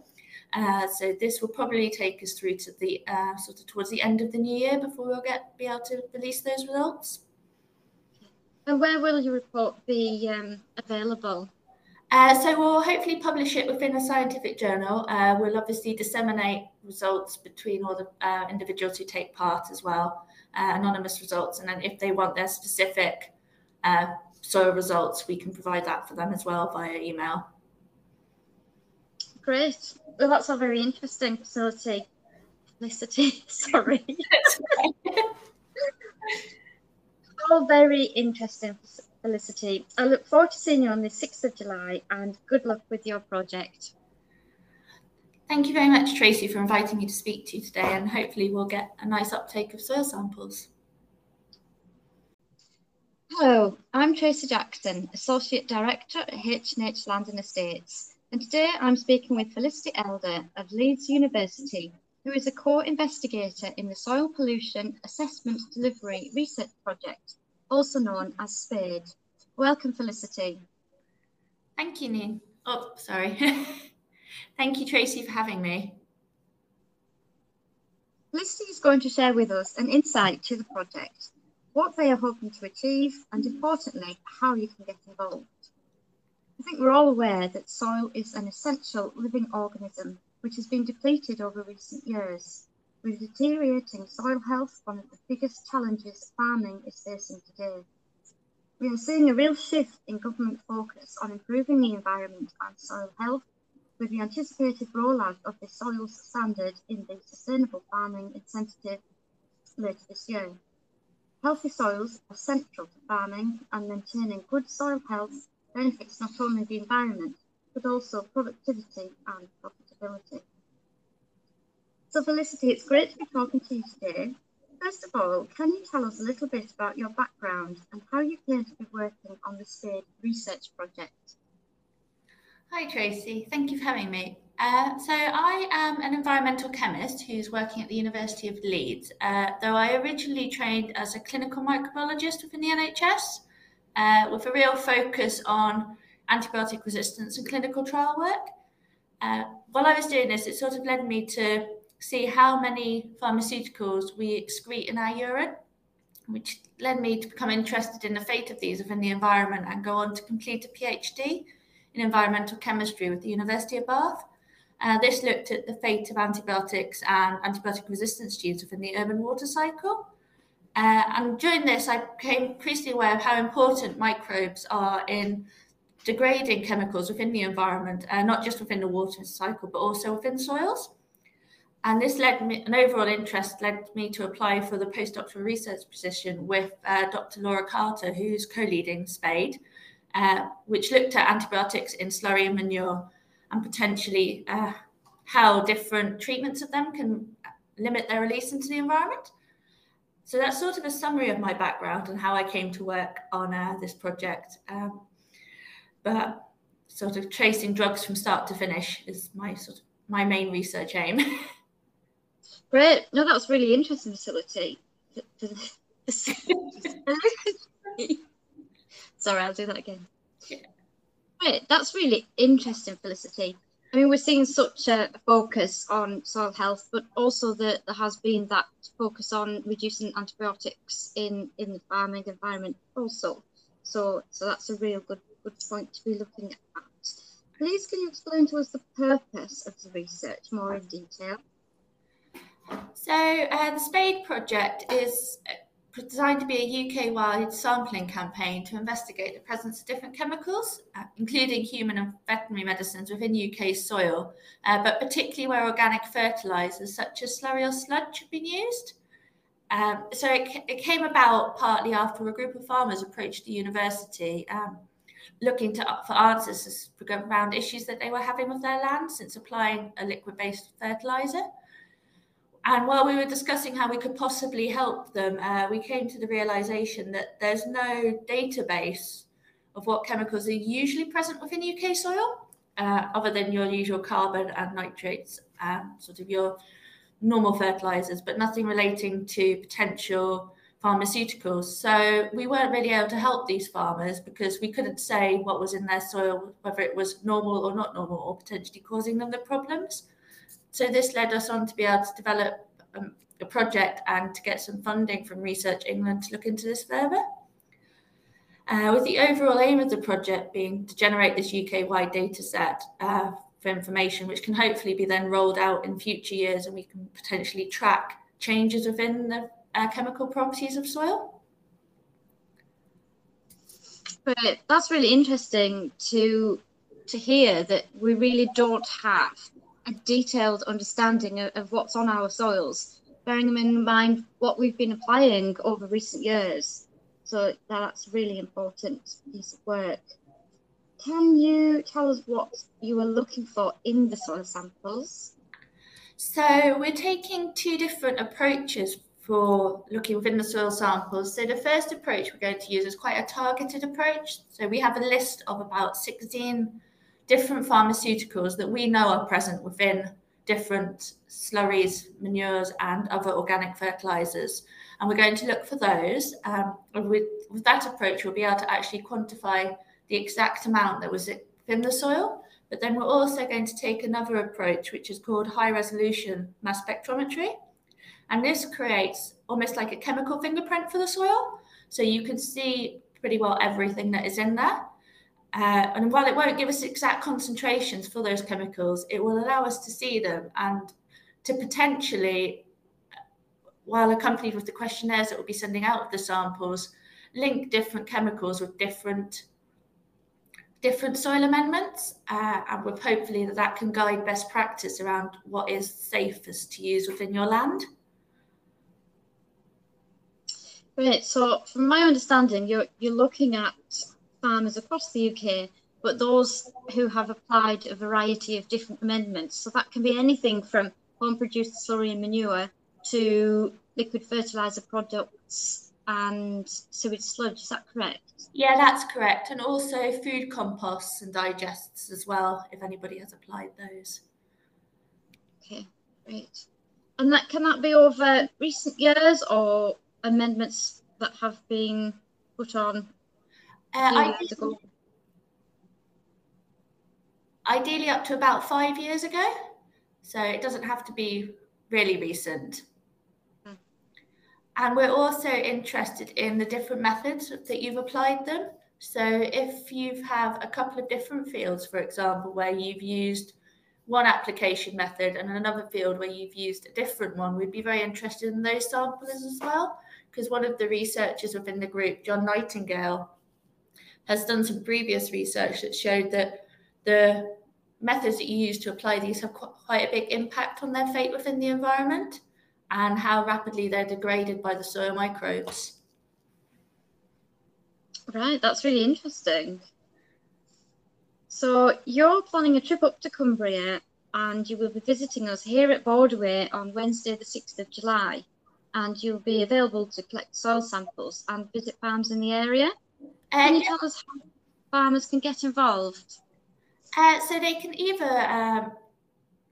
Uh, so this will probably take us through to the uh, sort of towards the end of the new year before we'll get be able to release those results. And where will your report be um, available? Uh, so we'll hopefully publish it within a scientific journal. Uh, we'll obviously disseminate results between all the uh, individuals who take part as well, uh, anonymous results, and then if they want their specific uh, soil results, we can provide that for them as well via email. Great. Well, that's a very interesting facility. Felicity, sorry. all very interesting, Felicity. I look forward to seeing you on the 6th of July and good luck with your project. Thank you very much, Tracy, for inviting me to speak to you today, and hopefully we'll get a nice uptake of soil samples. Hello, I'm Tracy Jackson, Associate Director at H&H Land and Estates, and today I'm speaking with Felicity Elder of Leeds University, who is a co-investigator in the Soil Pollution Assessment Delivery Research Project, also known as SPADE. Welcome, Felicity. Thank you, Neen. Oh, sorry. Thank you, Tracy, for having me. Felicity is going to share with us an insight to the project, what they are hoping to achieve, and importantly, how you can get involved. I think we're all aware that soil is an essential living organism which has been depleted over recent years, with deteriorating soil health one of the biggest challenges farming is facing today. We are seeing a real shift in government focus on improving the environment and soil health with the anticipated rollout of the soils standard in the Sustainable Farming Incentive later this year. Healthy soils are central to farming and maintaining good soil health benefits not only the environment but also productivity and profitability. So Felicity, it's great to be talking to you today. First of all, can you tell us a little bit about your background and how you came to be working on the SPADE research project? Hi, Tracy. Thank you for having me. Uh, so, I am an environmental chemist who's working at the University of Leeds, uh, though I originally trained as a clinical microbiologist within the NHS, uh, with a real focus on antibiotic resistance and clinical trial work. Uh, while I was doing this, it sort of led me to see how many pharmaceuticals we excrete in our urine, which led me to become interested in the fate of these within the environment and go on to complete a PhD in environmental chemistry with the University of Bath. Uh, this looked at the fate of antibiotics and antibiotic resistance genes within the urban water cycle. Uh, and during this, I became increasingly aware of how important microbes are in degrading chemicals within the environment, uh, not just within the water cycle, but also within soils. And this led me, an overall interest led me to apply for the postdoctoral research position with uh, Dr. Laura Carter, who's co leading SPADE, uh, which looked at antibiotics in slurry and manure and potentially uh, how different treatments of them can limit their release into the environment. So that's sort of a summary of my background and how I came to work on uh, this project. Um, but sort of tracing drugs from start to finish is my sort of my main research aim. Great. No, that was really interesting facility. Sorry, I'll do that again. Yeah. Right, that's really interesting, Felicity. I mean, we're seeing such a focus on soil health, but also that there has been that focus on reducing antibiotics in, in the farming environment also. So, so that's a real good good point to be looking at. Please, can you explain to us the purpose of the research more in detail? So, uh, the SPADE project is designed to be a UK-wide sampling campaign to investigate the presence of different chemicals, uh, including human and veterinary medicines within UK soil, uh, but particularly where organic fertilisers such as slurry or sludge have been used. Um, so it, it, came about partly after a group of farmers approached the university um, looking to, for answers around issues that they were having with their land since applying a liquid-based fertiliser. And while we were discussing how we could possibly help them, uh, we came to the realization that there's no database of what chemicals are usually present within UK soil, uh, other than your usual carbon and nitrates, and sort of your normal fertilizers, but nothing relating to potential pharmaceuticals. So we weren't really able to help these farmers because we couldn't say what was in their soil, whether it was normal or not normal, or potentially causing them the problems. So this led us on to be able to develop um, a project and to get some funding from Research England to look into this further. Uh, with the overall aim of the project being to generate this UK-wide data set uh, for information, which can hopefully be then rolled out in future years and we can potentially track changes within the uh, chemical properties of soil. But that's really interesting to to hear that we really don't have a detailed understanding of, of what's on our soils, bearing in mind what we've been applying over recent years. So that's really important piece of work. Can you tell us what you are looking for in the soil samples? So we're taking two different approaches for looking within the soil samples. So the first approach we're going to use is quite a targeted approach. So we have a list of about 16 different pharmaceuticals that we know are present within different slurries, manures, and other organic fertilizers. And we're going to look for those. Um, with, with that approach, we'll be able to actually quantify the exact amount that was in the soil. But then we're also going to take another approach, which is called high resolution mass spectrometry. And this creates almost like a chemical fingerprint for the soil. So you can see pretty well everything that is in there. Uh, and while it won't give us exact concentrations for those chemicals, it will allow us to see them and to potentially, while accompanied with the questionnaires that we'll be sending out with the samples, link different chemicals with different different soil amendments uh, and with hopefully that that can guide best practice around what is safest to use within your land. Great. So, from my understanding, you're you're looking at farmers across the UK, but those who have applied a variety of different amendments. So that can be anything from home-produced slurry and manure to liquid fertilizer products and sewage sludge. Is that correct? Yeah, that's correct. And also food composts and digests as well, if anybody has applied those. Okay, great. And that can that be over recent years or amendments that have been put on uh, ideally, ideally up to about five years ago. So it doesn't have to be really recent. Hmm. And we're also interested in the different methods that you've applied them. So if you have a couple of different fields, for example, where you've used one application method and another field where you've used a different one, we'd be very interested in those samples as well because one of the researchers within the group, John Nightingale, has done some previous research that showed that the methods that you use to apply these have quite a big impact on their fate within the environment and how rapidly they're degraded by the soil microbes. Right, that's really interesting. So you're planning a trip up to Cumbria and you will be visiting us here at Borderway on Wednesday the 6th of July and you'll be available to collect soil samples and visit farms in the area. Can you tell us how farmers can get involved? Uh, so they can either um,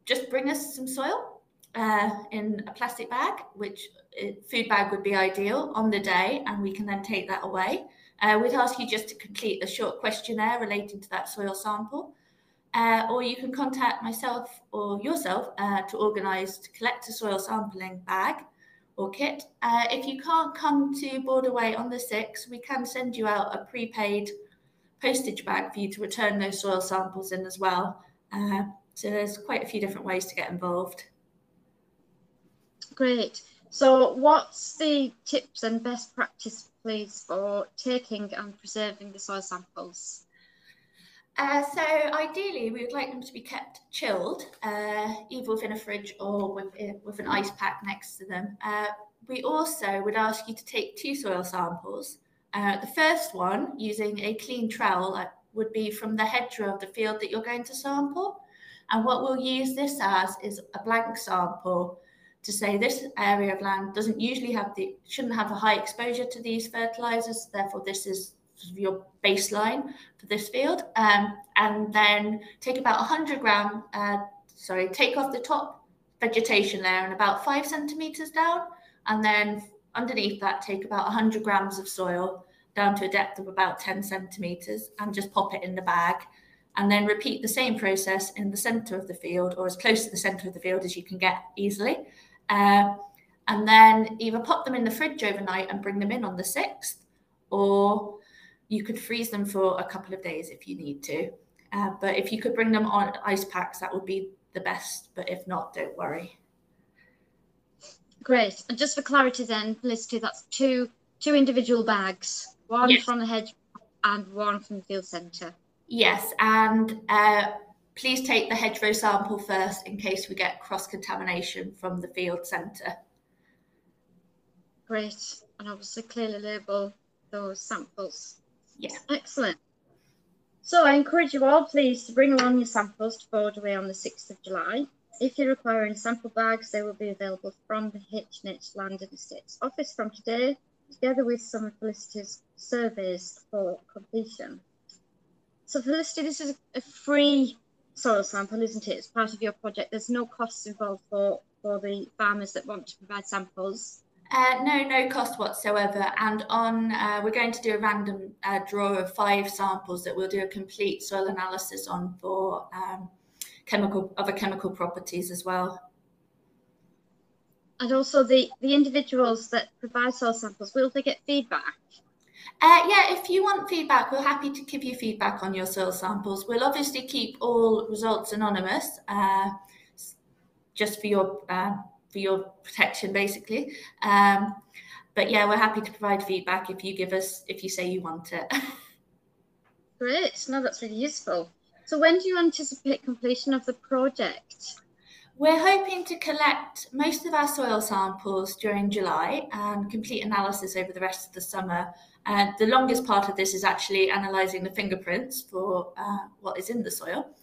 just bring us some soil uh, in a plastic bag, which uh, food bag would be ideal on the day, and we can then take that away. Uh, we'd ask you just to complete a short questionnaire relating to that soil sample. Uh, or you can contact myself or yourself uh, to organise to collect a soil sampling bag or kit. Uh, if you can't come to Borderway on the 6th, we can send you out a prepaid postage bag for you to return those soil samples in as well. Uh, so there's quite a few different ways to get involved. Great. So what's the tips and best practice, please, for taking and preserving the soil samples? Uh, so ideally, we would like them to be kept chilled, uh, either within a fridge or with, uh, with an ice pack next to them. Uh, we also would ask you to take two soil samples. Uh, the first one, using a clean trowel, would be from the hedgerow of the field that you're going to sample. And what we'll use this as is a blank sample to say this area of land doesn't usually have the shouldn't have a high exposure to these fertilizers therefore this is your baseline for this field. Um, and then take about 100 gram, uh, sorry, take off the top vegetation layer and about five centimeters down. And then underneath that, take about 100 grams of soil down to a depth of about 10 centimeters and just pop it in the bag. And then repeat the same process in the center of the field or as close to the center of the field as you can get easily. Uh, and then either pop them in the fridge overnight and bring them in on the 6th or you could freeze them for a couple of days if you need to. Uh, but if you could bring them on ice packs, that would be the best. But if not, don't worry. Great. And just for clarity, then, Felicity, that's two two individual bags, one yes. from the hedge and one from the field centre. Yes, and uh, please take the hedgerow sample first in case we get cross contamination from the field centre. Great, and obviously clearly label those samples. Yeah. Excellent. So I encourage you all, please, to bring along your samples to Borderway on the 6th of July. If you require any sample bags, they will be available from the H&H Land and Estates office from today, together with some of Felicity's surveys for completion. So Felicity, this is a free soil sample, isn't it? It's part of your project. There's no costs involved for, for the farmers that want to provide samples. Uh, no, no cost whatsoever. And on, uh, we're going to do a random uh, draw of five samples that we'll do a complete soil analysis on for um, chemical other chemical properties as well. And also the, the individuals that provide soil samples, will they get feedback? Uh, yeah, if you want feedback, we're happy to give you feedback on your soil samples. We'll obviously keep all results anonymous, uh, just for your uh, for your protection, basically. Um, but yeah, we're happy to provide feedback if you give us if you say you want it. Great, no, that's really useful. So when do you anticipate completion of the project? We're hoping to collect most of our soil samples during July and complete analysis over the rest of the summer. Uh, the longest part of this is actually analysing the fingerprints for uh, what is in the soil.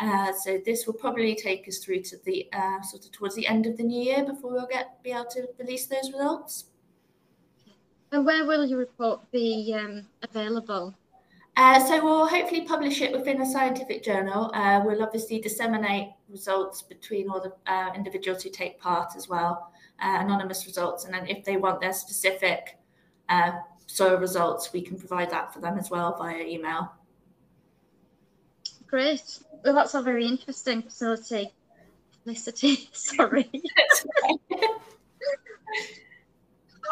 Uh, so this will probably take us through to the uh, sort of towards the end of the new year before we'll get be able to release those results. And where will your report be um, available? Uh, so we'll hopefully publish it within a scientific journal. Uh, we'll obviously disseminate results between all the uh, individuals who take part as well, uh, anonymous results, and then if they want their specific soil results, we can provide that for them as well via email. Great. Well, that's a very interesting facility. Felicity, sorry.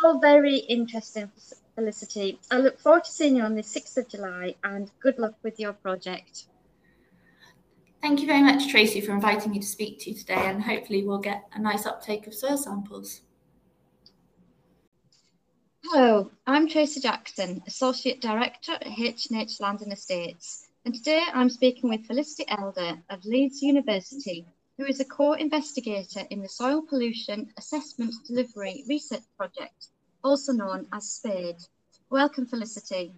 All very interesting, Felicity. I look forward to seeing you on the 6th of July and good luck with your project. Thank you very much, Tracy, for inviting me to speak to you today, and hopefully we'll get a nice uptake of soil samples. Hello, I'm Tracy Jackson, Associate Director at H&H Land and Estates and today I'm speaking with Felicity Elder of Leeds University, who is a co-investigator in the Soil Pollution Assessment Delivery Research Project, also known as SPADE. Welcome, Felicity.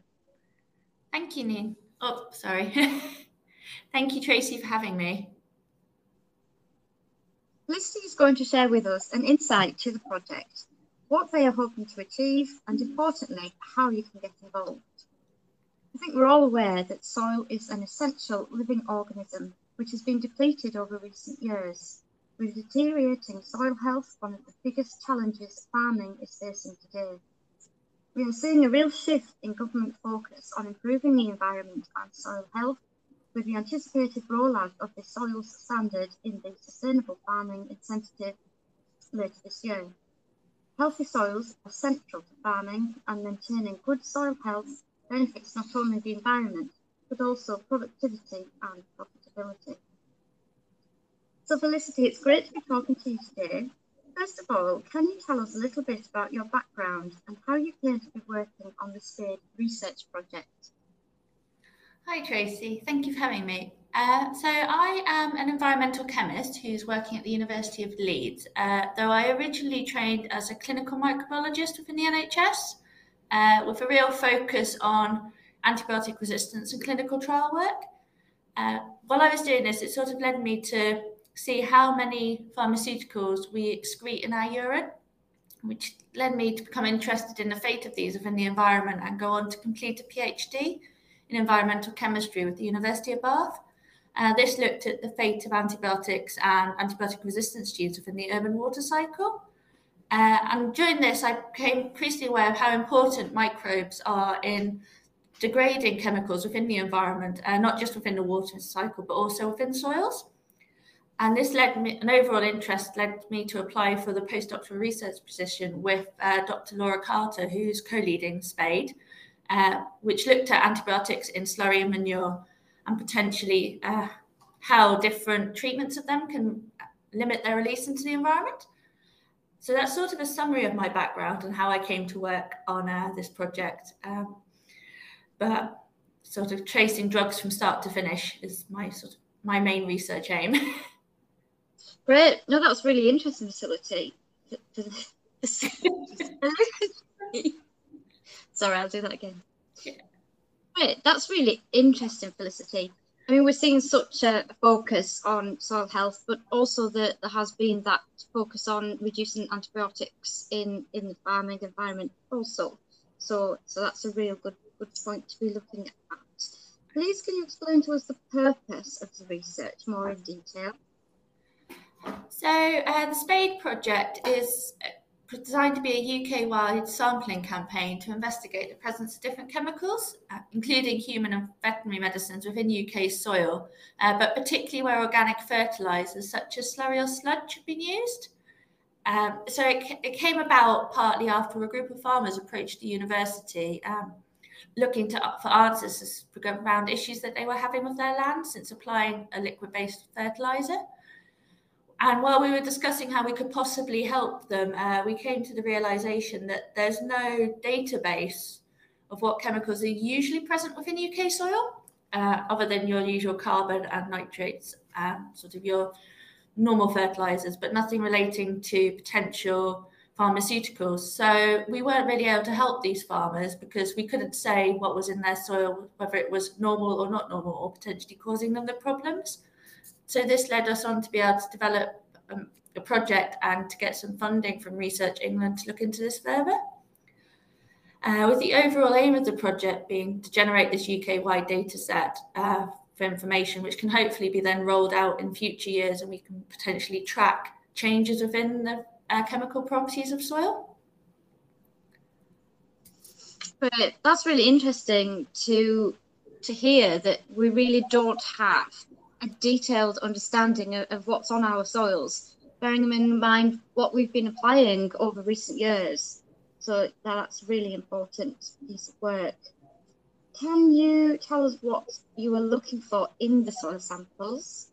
Thank you, Neen. Oh, sorry. Thank you, Tracy, for having me. Felicity is going to share with us an insight to the project, what they are hoping to achieve, and importantly, how you can get involved. I think we're all aware that soil is an essential living organism which has been depleted over recent years. With deteriorating soil health, one of the biggest challenges farming is facing today. We are seeing a real shift in government focus on improving the environment and soil health with the anticipated rollout of the soils standard in the Sustainable Farming Incentive later this year. Healthy soils are central to farming and maintaining good soil health benefits not only the environment, but also productivity and profitability. So Felicity, it's great to be talking to you today. First of all, can you tell us a little bit about your background and how you came to be working on the SPADE research project? Hi Tracy, thank you for having me. Uh, so I am an environmental chemist who's working at the University of Leeds, uh, though I originally trained as a clinical microbiologist within the NHS uh, with a real focus on antibiotic resistance and clinical trial work. Uh, while I was doing this, it sort of led me to see how many pharmaceuticals we excrete in our urine, which led me to become interested in the fate of these within the environment and go on to complete a PhD in environmental chemistry with the University of Bath. Uh, this looked at the fate of antibiotics and antibiotic resistance genes within the urban water cycle. Uh, and during this, I became increasingly aware of how important microbes are in degrading chemicals within the environment, uh, not just within the water cycle, but also within soils. And this led me, an overall interest led me to apply for the postdoctoral research position with uh, Dr. Laura Carter, who's co leading SPADE, uh, which looked at antibiotics in slurry and manure and potentially uh, how different treatments of them can limit their release into the environment. So that's sort of a summary of my background and how I came to work on uh, this project. Um, but sort of tracing drugs from start to finish is my sort of my main research aim. Great. No, that was really interesting facility. Sorry, I'll do that again. Yeah. Great. That's really interesting, Felicity. I mean, we're seeing such a focus on soil health, but also that there has been that focus on reducing antibiotics in, in the farming environment also. So, so that's a real good good point to be looking at. Please, can you explain to us the purpose of the research more in detail? So, uh, the SPADE project is designed to be a UK-wide sampling campaign to investigate the presence of different chemicals, uh, including human and veterinary medicines within UK soil, uh, but particularly where organic fertilisers such as slurry or sludge have been used. Um, so it, it, came about partly after a group of farmers approached the university um, looking to, for answers around issues that they were having with their land since applying a liquid-based fertiliser. And while we were discussing how we could possibly help them, uh, we came to the realization that there's no database of what chemicals are usually present within UK soil, uh, other than your usual carbon and nitrates, and sort of your normal fertilizers, but nothing relating to potential pharmaceuticals. So we weren't really able to help these farmers because we couldn't say what was in their soil, whether it was normal or not normal, or potentially causing them the problems. So this led us on to be able to develop um, a project and to get some funding from Research England to look into this further. Uh, with the overall aim of the project being to generate this UK-wide data set uh, for information, which can hopefully be then rolled out in future years and we can potentially track changes within the uh, chemical properties of soil. But that's really interesting to to hear that we really don't have a detailed understanding of, of what's on our soils, bearing in mind what we've been applying over recent years. So that's really important piece of work. Can you tell us what you are looking for in the soil samples?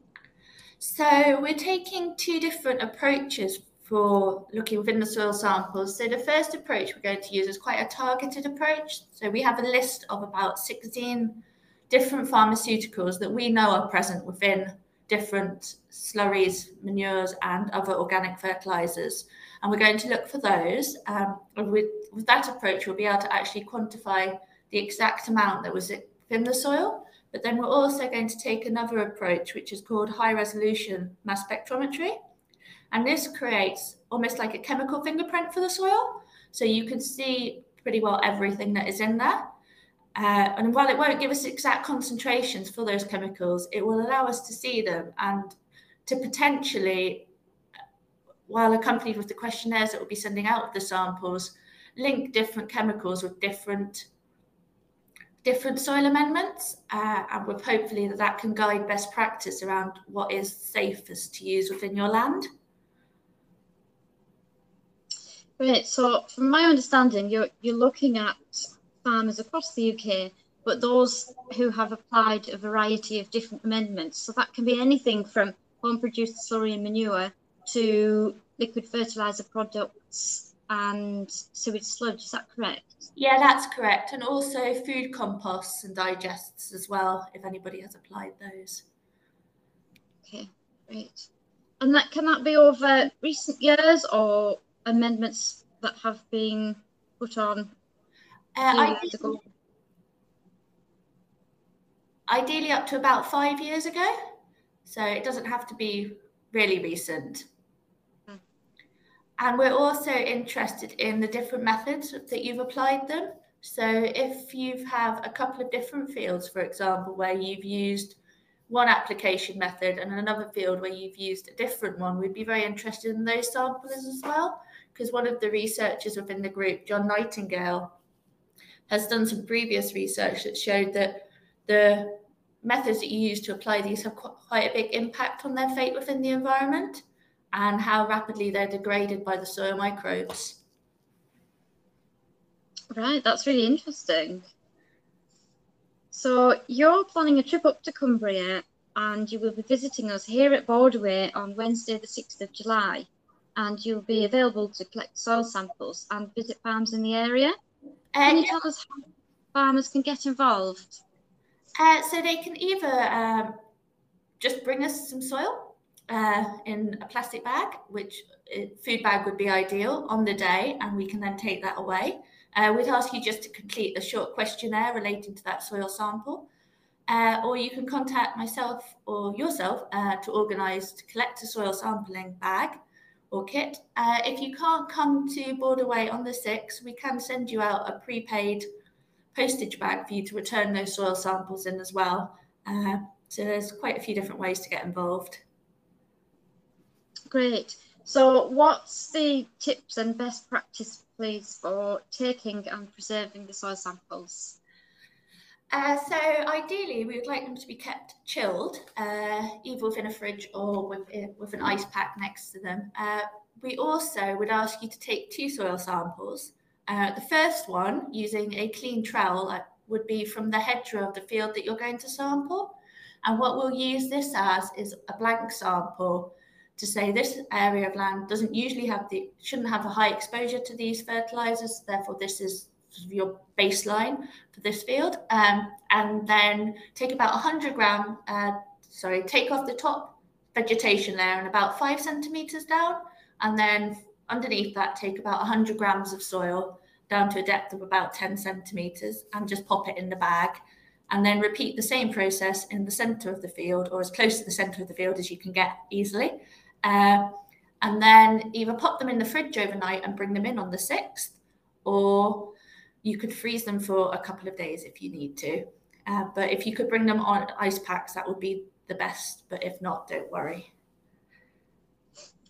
So we're taking two different approaches for looking within the soil samples. So the first approach we're going to use is quite a targeted approach. So we have a list of about 16 different pharmaceuticals that we know are present within different slurries, manures, and other organic fertilizers. And we're going to look for those. Um, with, with that approach, we'll be able to actually quantify the exact amount that was in the soil. But then we're also going to take another approach, which is called high resolution mass spectrometry. And this creates almost like a chemical fingerprint for the soil. So you can see pretty well everything that is in there. Uh, and while it won't give us exact concentrations for those chemicals, it will allow us to see them and to potentially, while accompanied with the questionnaires that we'll be sending out of the samples, link different chemicals with different different soil amendments, uh, and with hopefully that that can guide best practice around what is safest to use within your land. Great. So, from my understanding, you're you're looking at farmers across the UK, but those who have applied a variety of different amendments. So that can be anything from home produced slurry and manure to liquid fertiliser products and sewage sludge. Is that correct? Yeah, that's correct. And also food composts and digests as well, if anybody has applied those. Okay, great. And that can that be over recent years or amendments that have been put on uh, ideally, ideally up to about five years ago. So it doesn't have to be really recent. Hmm. And we're also interested in the different methods that you've applied them. So if you have a couple of different fields, for example, where you've used one application method and another field where you've used a different one, we'd be very interested in those samples as well. Because one of the researchers within the group, John Nightingale, has done some previous research that showed that the methods that you use to apply these have quite a big impact on their fate within the environment and how rapidly they're degraded by the soil microbes. Right, that's really interesting. So you're planning a trip up to Cumbria and you will be visiting us here at Borderway on Wednesday the 6th of July and you'll be available to collect soil samples and visit farms in the area. Can you tell us how farmers can get involved? Uh, so they can either um, just bring us some soil uh, in a plastic bag, which uh, food bag would be ideal on the day, and we can then take that away. Uh, we'd ask you just to complete a short questionnaire relating to that soil sample. Uh, or you can contact myself or yourself uh, to organise to collect a soil sampling bag or kit. Uh, if you can't come to Borderway on the 6th, we can send you out a prepaid postage bag for you to return those soil samples in as well. Uh, so there's quite a few different ways to get involved. Great. So what's the tips and best practice, please, for taking and preserving the soil samples? Uh, so ideally, we would like them to be kept chilled, uh, either within a fridge or with, uh, with an ice pack next to them. Uh, we also would ask you to take two soil samples. Uh, the first one, using a clean trowel, uh, would be from the hedgerow of the field that you're going to sample. And what we'll use this as is a blank sample to say this area of land doesn't usually have the shouldn't have a high exposure to these fertilizers therefore this is your baseline for this field um, and then take about 100 gram uh, sorry take off the top vegetation layer and about five centimeters down and then underneath that take about 100 grams of soil down to a depth of about 10 centimeters and just pop it in the bag and then repeat the same process in the center of the field or as close to the center of the field as you can get easily uh, and then either pop them in the fridge overnight and bring them in on the 6th, or you could freeze them for a couple of days if you need to. Uh, but if you could bring them on ice packs, that would be the best. But if not, don't worry.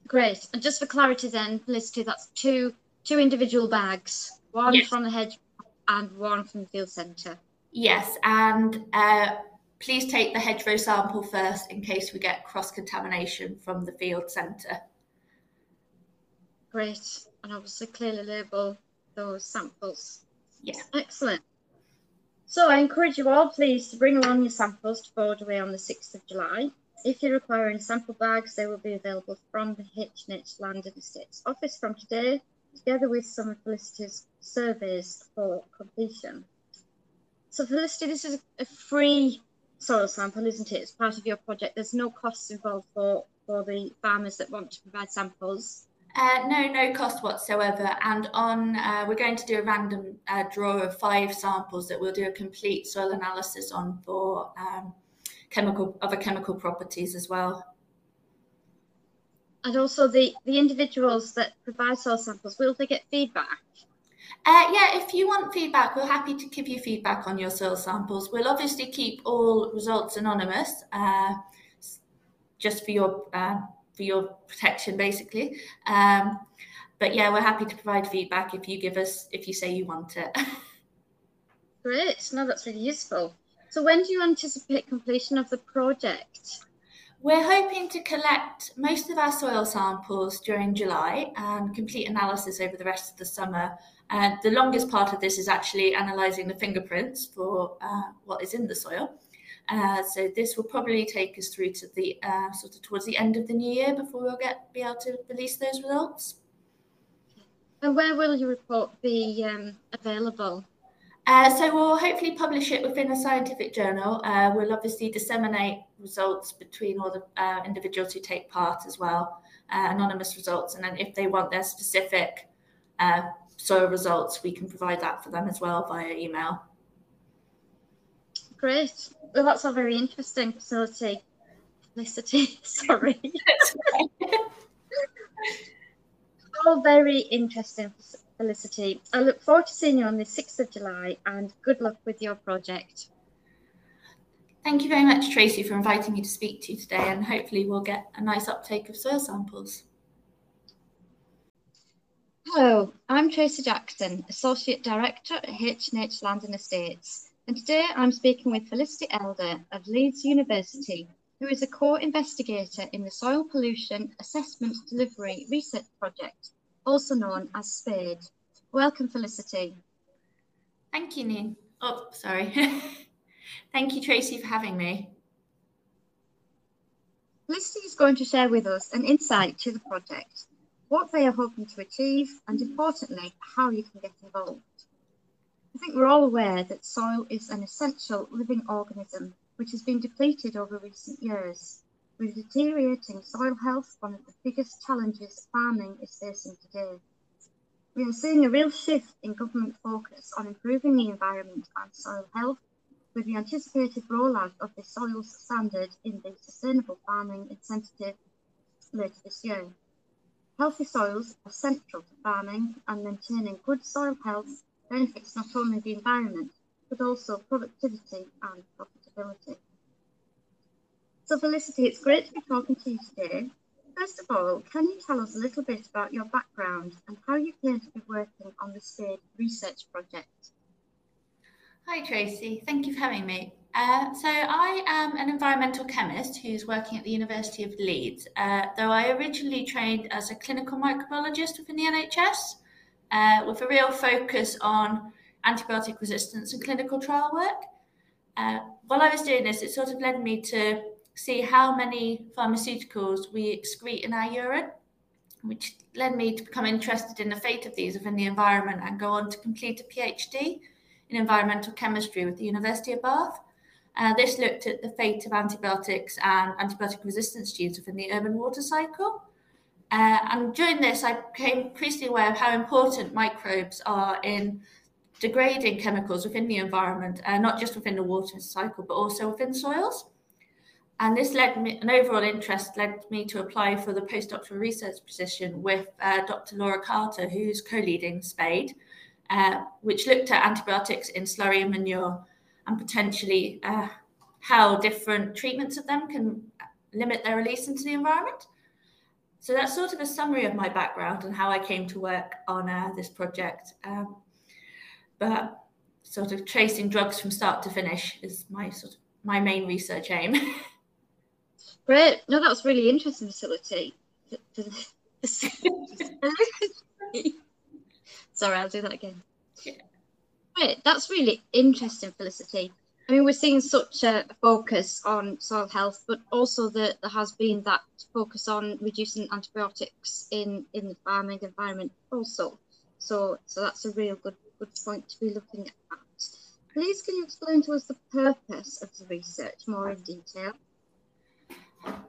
Great. And just for clarity, then, Felicity, that's two two individual bags, one yes. from the hedge and one from the field centre. Yes, and uh, Please take the hedgerow sample first in case we get cross contamination from the field centre. Great, and obviously clearly label those samples. Yeah. Excellent. So I encourage you all, please, to bring along your samples to Borderway on the 6th of July. If you require any sample bags, they will be available from the H&H Land and Estates office from today, together with some of Felicity's surveys for completion. So Felicity, this is a free soil sample, isn't it? It's part of your project. There's no costs involved for, for the farmers that want to provide samples. Uh, no, no cost whatsoever. And on, uh, we're going to do a random uh, draw of five samples that we'll do a complete soil analysis on for um, chemical other chemical properties as well. And also the, the individuals that provide soil samples, will they get feedback? Uh, yeah, if you want feedback, we're happy to give you feedback on your soil samples. We'll obviously keep all results anonymous, uh, just for your uh, for your protection, basically. Um, but yeah, we're happy to provide feedback if you give us if you say you want it. Great, no, that's really useful. So, when do you anticipate completion of the project? We're hoping to collect most of our soil samples during July and complete analysis over the rest of the summer and uh, the longest part of this is actually analysing the fingerprints for uh, what is in the soil. Uh, so this will probably take us through to the uh, sort of towards the end of the new year before we'll get be able to release those results. And where will your report be um, available? Uh, so we'll hopefully publish it within a scientific journal. Uh, we'll obviously disseminate results between all the uh, individuals who take part as well, uh, anonymous results, and then if they want their specific uh, soil results, we can provide that for them as well via email. Great. Well, that's all very interesting facility. Felicity, sorry. all very interesting, Felicity. I look forward to seeing you on the 6th of July and good luck with your project. Thank you very much, Tracy, for inviting me to speak to you today, and hopefully, we'll get a nice uptake of soil samples. Hello, I'm Tracy Jackson, Associate Director at H&H Land and Estates, and today I'm speaking with Felicity Elder of Leeds University, who is a co-investigator in the Soil Pollution Assessment Delivery Research Project, also known as SPADE. Welcome, Felicity. Thank you, Nin. Oh, sorry. Thank you, Tracy, for having me. Felicity is going to share with us an insight to the project what they are hoping to achieve, and importantly, how you can get involved. I think we're all aware that soil is an essential living organism which has been depleted over recent years, with deteriorating soil health one of the biggest challenges farming is facing today. We are seeing a real shift in government focus on improving the environment and soil health with the anticipated rollout of the soils standard in the Sustainable Farming Incentive later this year. Healthy soils are central to farming and maintaining good soil health benefits not only the environment but also productivity and profitability. So Felicity, it's great to be talking to you today. First of all, can you tell us a little bit about your background and how you came to be working on the SPADE research project? Hi Tracy, thank you for having me. Uh, so I am an environmental chemist who's working at the University of Leeds, uh, though I originally trained as a clinical microbiologist within the NHS, uh, with a real focus on antibiotic resistance and clinical trial work. Uh, while I was doing this, it sort of led me to see how many pharmaceuticals we excrete in our urine, which led me to become interested in the fate of these within the environment and go on to complete a PhD in environmental chemistry with the University of Bath. Uh, this looked at the fate of antibiotics and antibiotic resistance genes within the urban water cycle. Uh, and during this, I became increasingly aware of how important microbes are in degrading chemicals within the environment, uh, not just within the water cycle, but also within soils. And this led me, an overall interest led me to apply for the postdoctoral research position with uh, Dr. Laura Carter, who's co leading SPADE, uh, which looked at antibiotics in slurry and manure and potentially uh, how different treatments of them can limit their release into the environment. So that's sort of a summary of my background and how I came to work on uh, this project. Um, but sort of tracing drugs from start to finish is my sort of my main research aim. Great. No, that was really interesting facility. Sorry, I'll do that again. Yeah. Right, that's really interesting, Felicity. I mean, we're seeing such a focus on soil health, but also that there has been that focus on reducing antibiotics in, in the farming environment also. So, so that's a real good good point to be looking at. Please, can you explain to us the purpose of the research more in detail?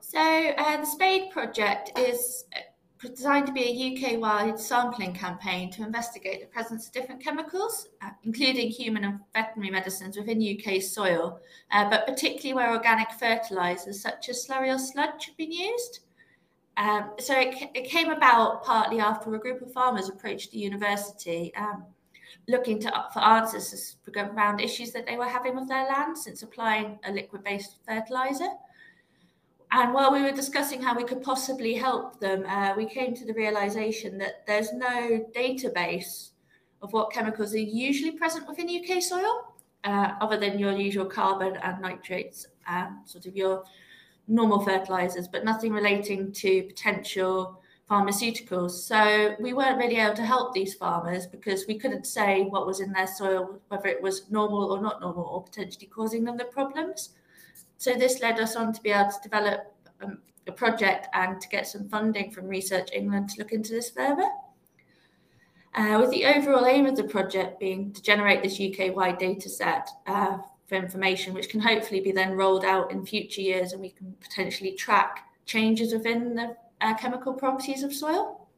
So, uh, the SPADE project is designed to be a UK-wide sampling campaign to investigate the presence of different chemicals, uh, including human and veterinary medicines within UK soil, uh, but particularly where organic fertilisers such as slurry or sludge have been used. Um, so it, it, came about partly after a group of farmers approached the university um, looking to, for answers around issues that they were having with their land since applying a liquid-based fertiliser. And while we were discussing how we could possibly help them, uh, we came to the realization that there's no database of what chemicals are usually present within UK soil, uh, other than your usual carbon and nitrates, and sort of your normal fertilizers, but nothing relating to potential pharmaceuticals. So we weren't really able to help these farmers because we couldn't say what was in their soil, whether it was normal or not normal, or potentially causing them the problems. So this led us on to be able to develop um, a project and to get some funding from Research England to look into this further. Uh, with the overall aim of the project being to generate this UK-wide data set uh, for information, which can hopefully be then rolled out in future years and we can potentially track changes within the uh, chemical properties of soil.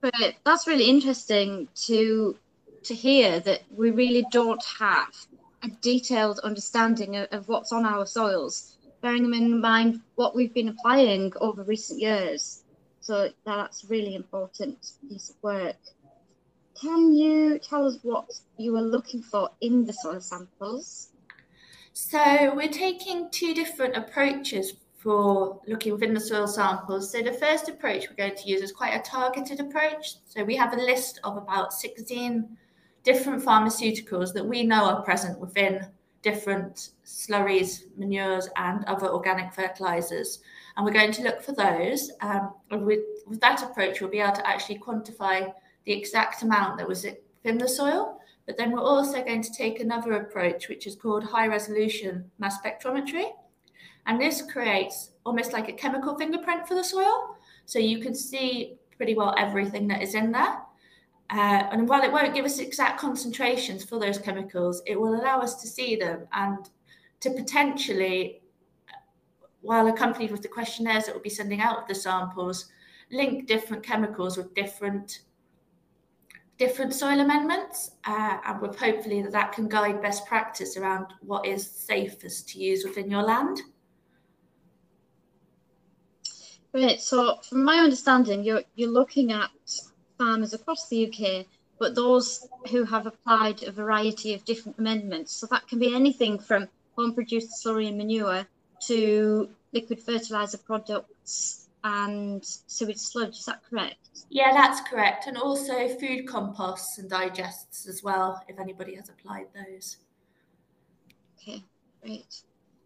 But that's really interesting to to hear that we really don't have a detailed understanding of, of what's on our soils, bearing in mind what we've been applying over recent years. So that's really important piece of work. Can you tell us what you were looking for in the soil samples? So we're taking two different approaches for looking within the soil samples. So the first approach we're going to use is quite a targeted approach. So we have a list of about 16 different pharmaceuticals that we know are present within different slurries, manures, and other organic fertilizers. And we're going to look for those. Um, with, with that approach, we'll be able to actually quantify the exact amount that was in the soil. But then we're also going to take another approach, which is called high resolution mass spectrometry. And this creates almost like a chemical fingerprint for the soil. So you can see pretty well everything that is in there. Uh, and while it won't give us exact concentrations for those chemicals, it will allow us to see them and to potentially, while accompanied with the questionnaires that we'll be sending out of the samples, link different chemicals with different different soil amendments uh, and with hopefully that that can guide best practice around what is safest to use within your land. Great. So, from my understanding, you're you're looking at farmers across the UK, but those who have applied a variety of different amendments. So that can be anything from home-produced slurry and manure to liquid fertilizer products and sewage sludge. Is that correct? Yeah, that's correct. And also food composts and digests as well, if anybody has applied those. Okay, great.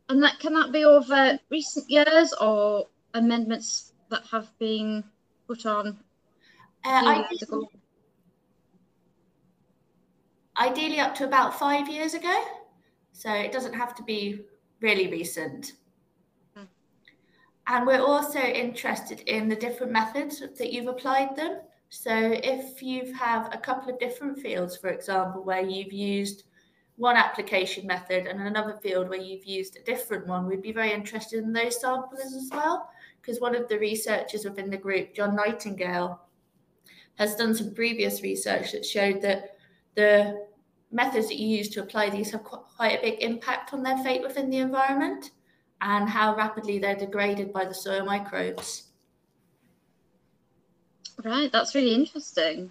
And that can that be over recent years or amendments that have been put on uh, ideally, ideally up to about five years ago. So it doesn't have to be really recent. Hmm. And we're also interested in the different methods that you've applied them. So if you have a couple of different fields, for example, where you've used one application method and another field where you've used a different one, we'd be very interested in those samples as well. Because one of the researchers within the group, John Nightingale, has done some previous research that showed that the methods that you use to apply these have quite a big impact on their fate within the environment and how rapidly they're degraded by the soil microbes. Right, that's really interesting.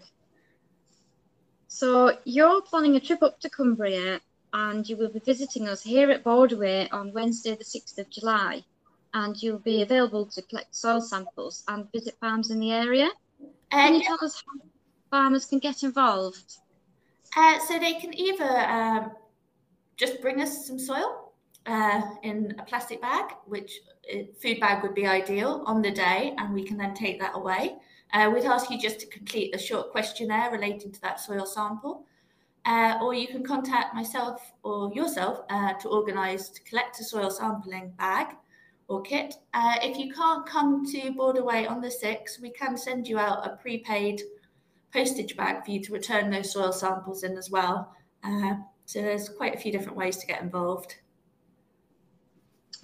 So you're planning a trip up to Cumbria and you will be visiting us here at Borderway on Wednesday the 6th of July and you'll be available to collect soil samples and visit farms in the area. Can you tell us how farmers can get involved? Uh, so they can either um, just bring us some soil uh, in a plastic bag, which uh, food bag would be ideal on the day, and we can then take that away. Uh, we'd ask you just to complete a short questionnaire relating to that soil sample. Uh, or you can contact myself or yourself uh, to organise to collect a soil sampling bag or kit. Uh, if you can't come to Borderway on the 6th, we can send you out a prepaid postage bag for you to return those soil samples in as well. Uh, so there's quite a few different ways to get involved.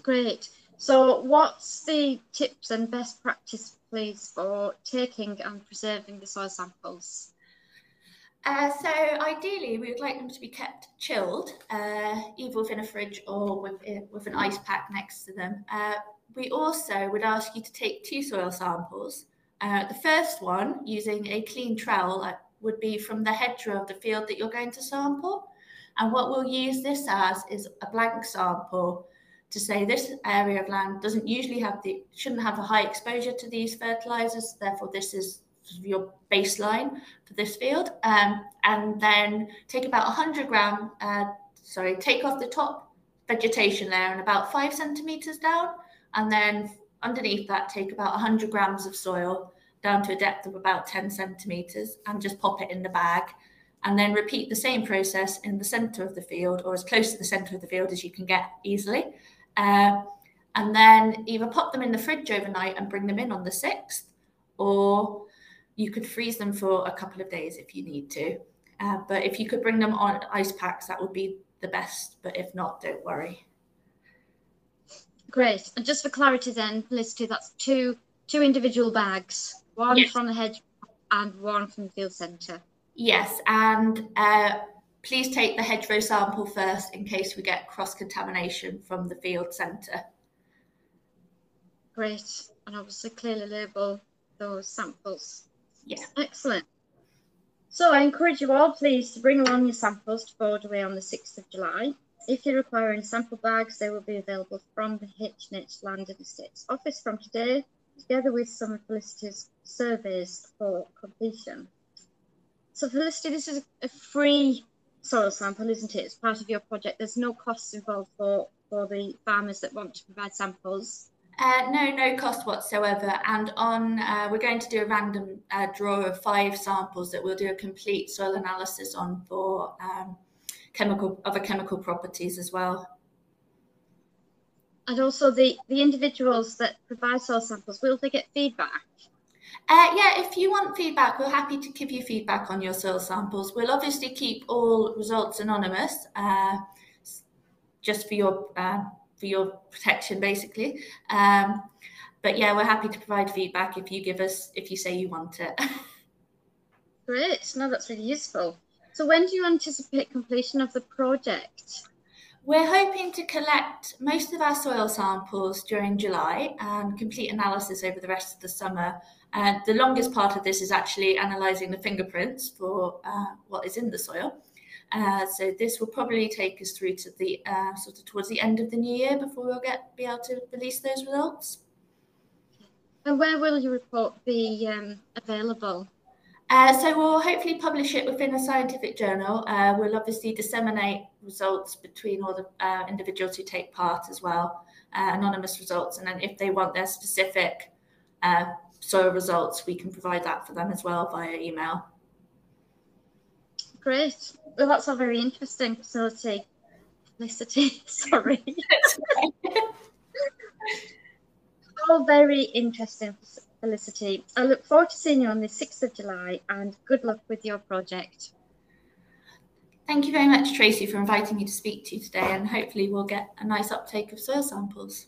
Great. So what's the tips and best practice, please, for taking and preserving the soil samples? Uh, so ideally, we would like them to be kept chilled, uh, either within a fridge or with, uh, with an ice pack next to them. Uh, we also would ask you to take two soil samples. Uh, the first one, using a clean trowel, would be from the hedgerow of the field that you're going to sample. And what we'll use this as is a blank sample to say this area of land doesn't usually have the shouldn't have a high exposure to these fertilizers therefore this is your baseline for this field. Um, and then take about 100 gram, uh, sorry, take off the top vegetation layer and about five centimeters down. And then underneath that, take about 100 grams of soil down to a depth of about 10 centimeters and just pop it in the bag. And then repeat the same process in the center of the field or as close to the center of the field as you can get easily. Uh, and then either pop them in the fridge overnight and bring them in on the 6th or you could freeze them for a couple of days if you need to. Uh, but if you could bring them on ice packs, that would be the best. But if not, don't worry. Great. And just for clarity, then, Felicity, that's two two individual bags, one yes. from the hedge and one from the field centre. Yes, and uh, please take the hedgerow sample first in case we get cross contamination from the field centre. Great, and obviously clearly label those samples. Yeah. Excellent. So I encourage you all, please, to bring along your samples to Borderway on the 6th of July. If you require any sample bags, they will be available from the H&H Land and Estates office from today, together with some of Felicity's surveys for completion. So Felicity, this is a free soil sample, isn't it? It's part of your project. There's no costs involved for, for the farmers that want to provide samples. Uh, no, no cost whatsoever. And on, uh, we're going to do a random uh, draw of five samples that we'll do a complete soil analysis on for um, chemical other chemical properties as well. And also the, the individuals that provide soil samples, will they get feedback? Uh, yeah, if you want feedback, we're happy to give you feedback on your soil samples. We'll obviously keep all results anonymous, uh, just for your uh, for your protection, basically. Um, but yeah, we're happy to provide feedback if you give us if you say you want it. Great, no, that's really useful. So when do you anticipate completion of the project? We're hoping to collect most of our soil samples during July and complete analysis over the rest of the summer. And the longest part of this is actually analysing the fingerprints for uh, what is in the soil. Uh, so this will probably take us through to the uh, sort of towards the end of the new year before we'll get be able to release those results. And where will your report be um, available? Uh, so we'll hopefully publish it within a scientific journal. Uh, we'll obviously disseminate results between all the uh, individuals who take part as well, uh, anonymous results, and then if they want their specific uh, soil results, we can provide that for them as well via email. Great. Well, that's all very interesting facility. Felicity, sorry. all very interesting, Felicity. I look forward to seeing you on the 6th of July and good luck with your project. Thank you very much, Tracy, for inviting me to speak to you today, and hopefully we'll get a nice uptake of soil samples.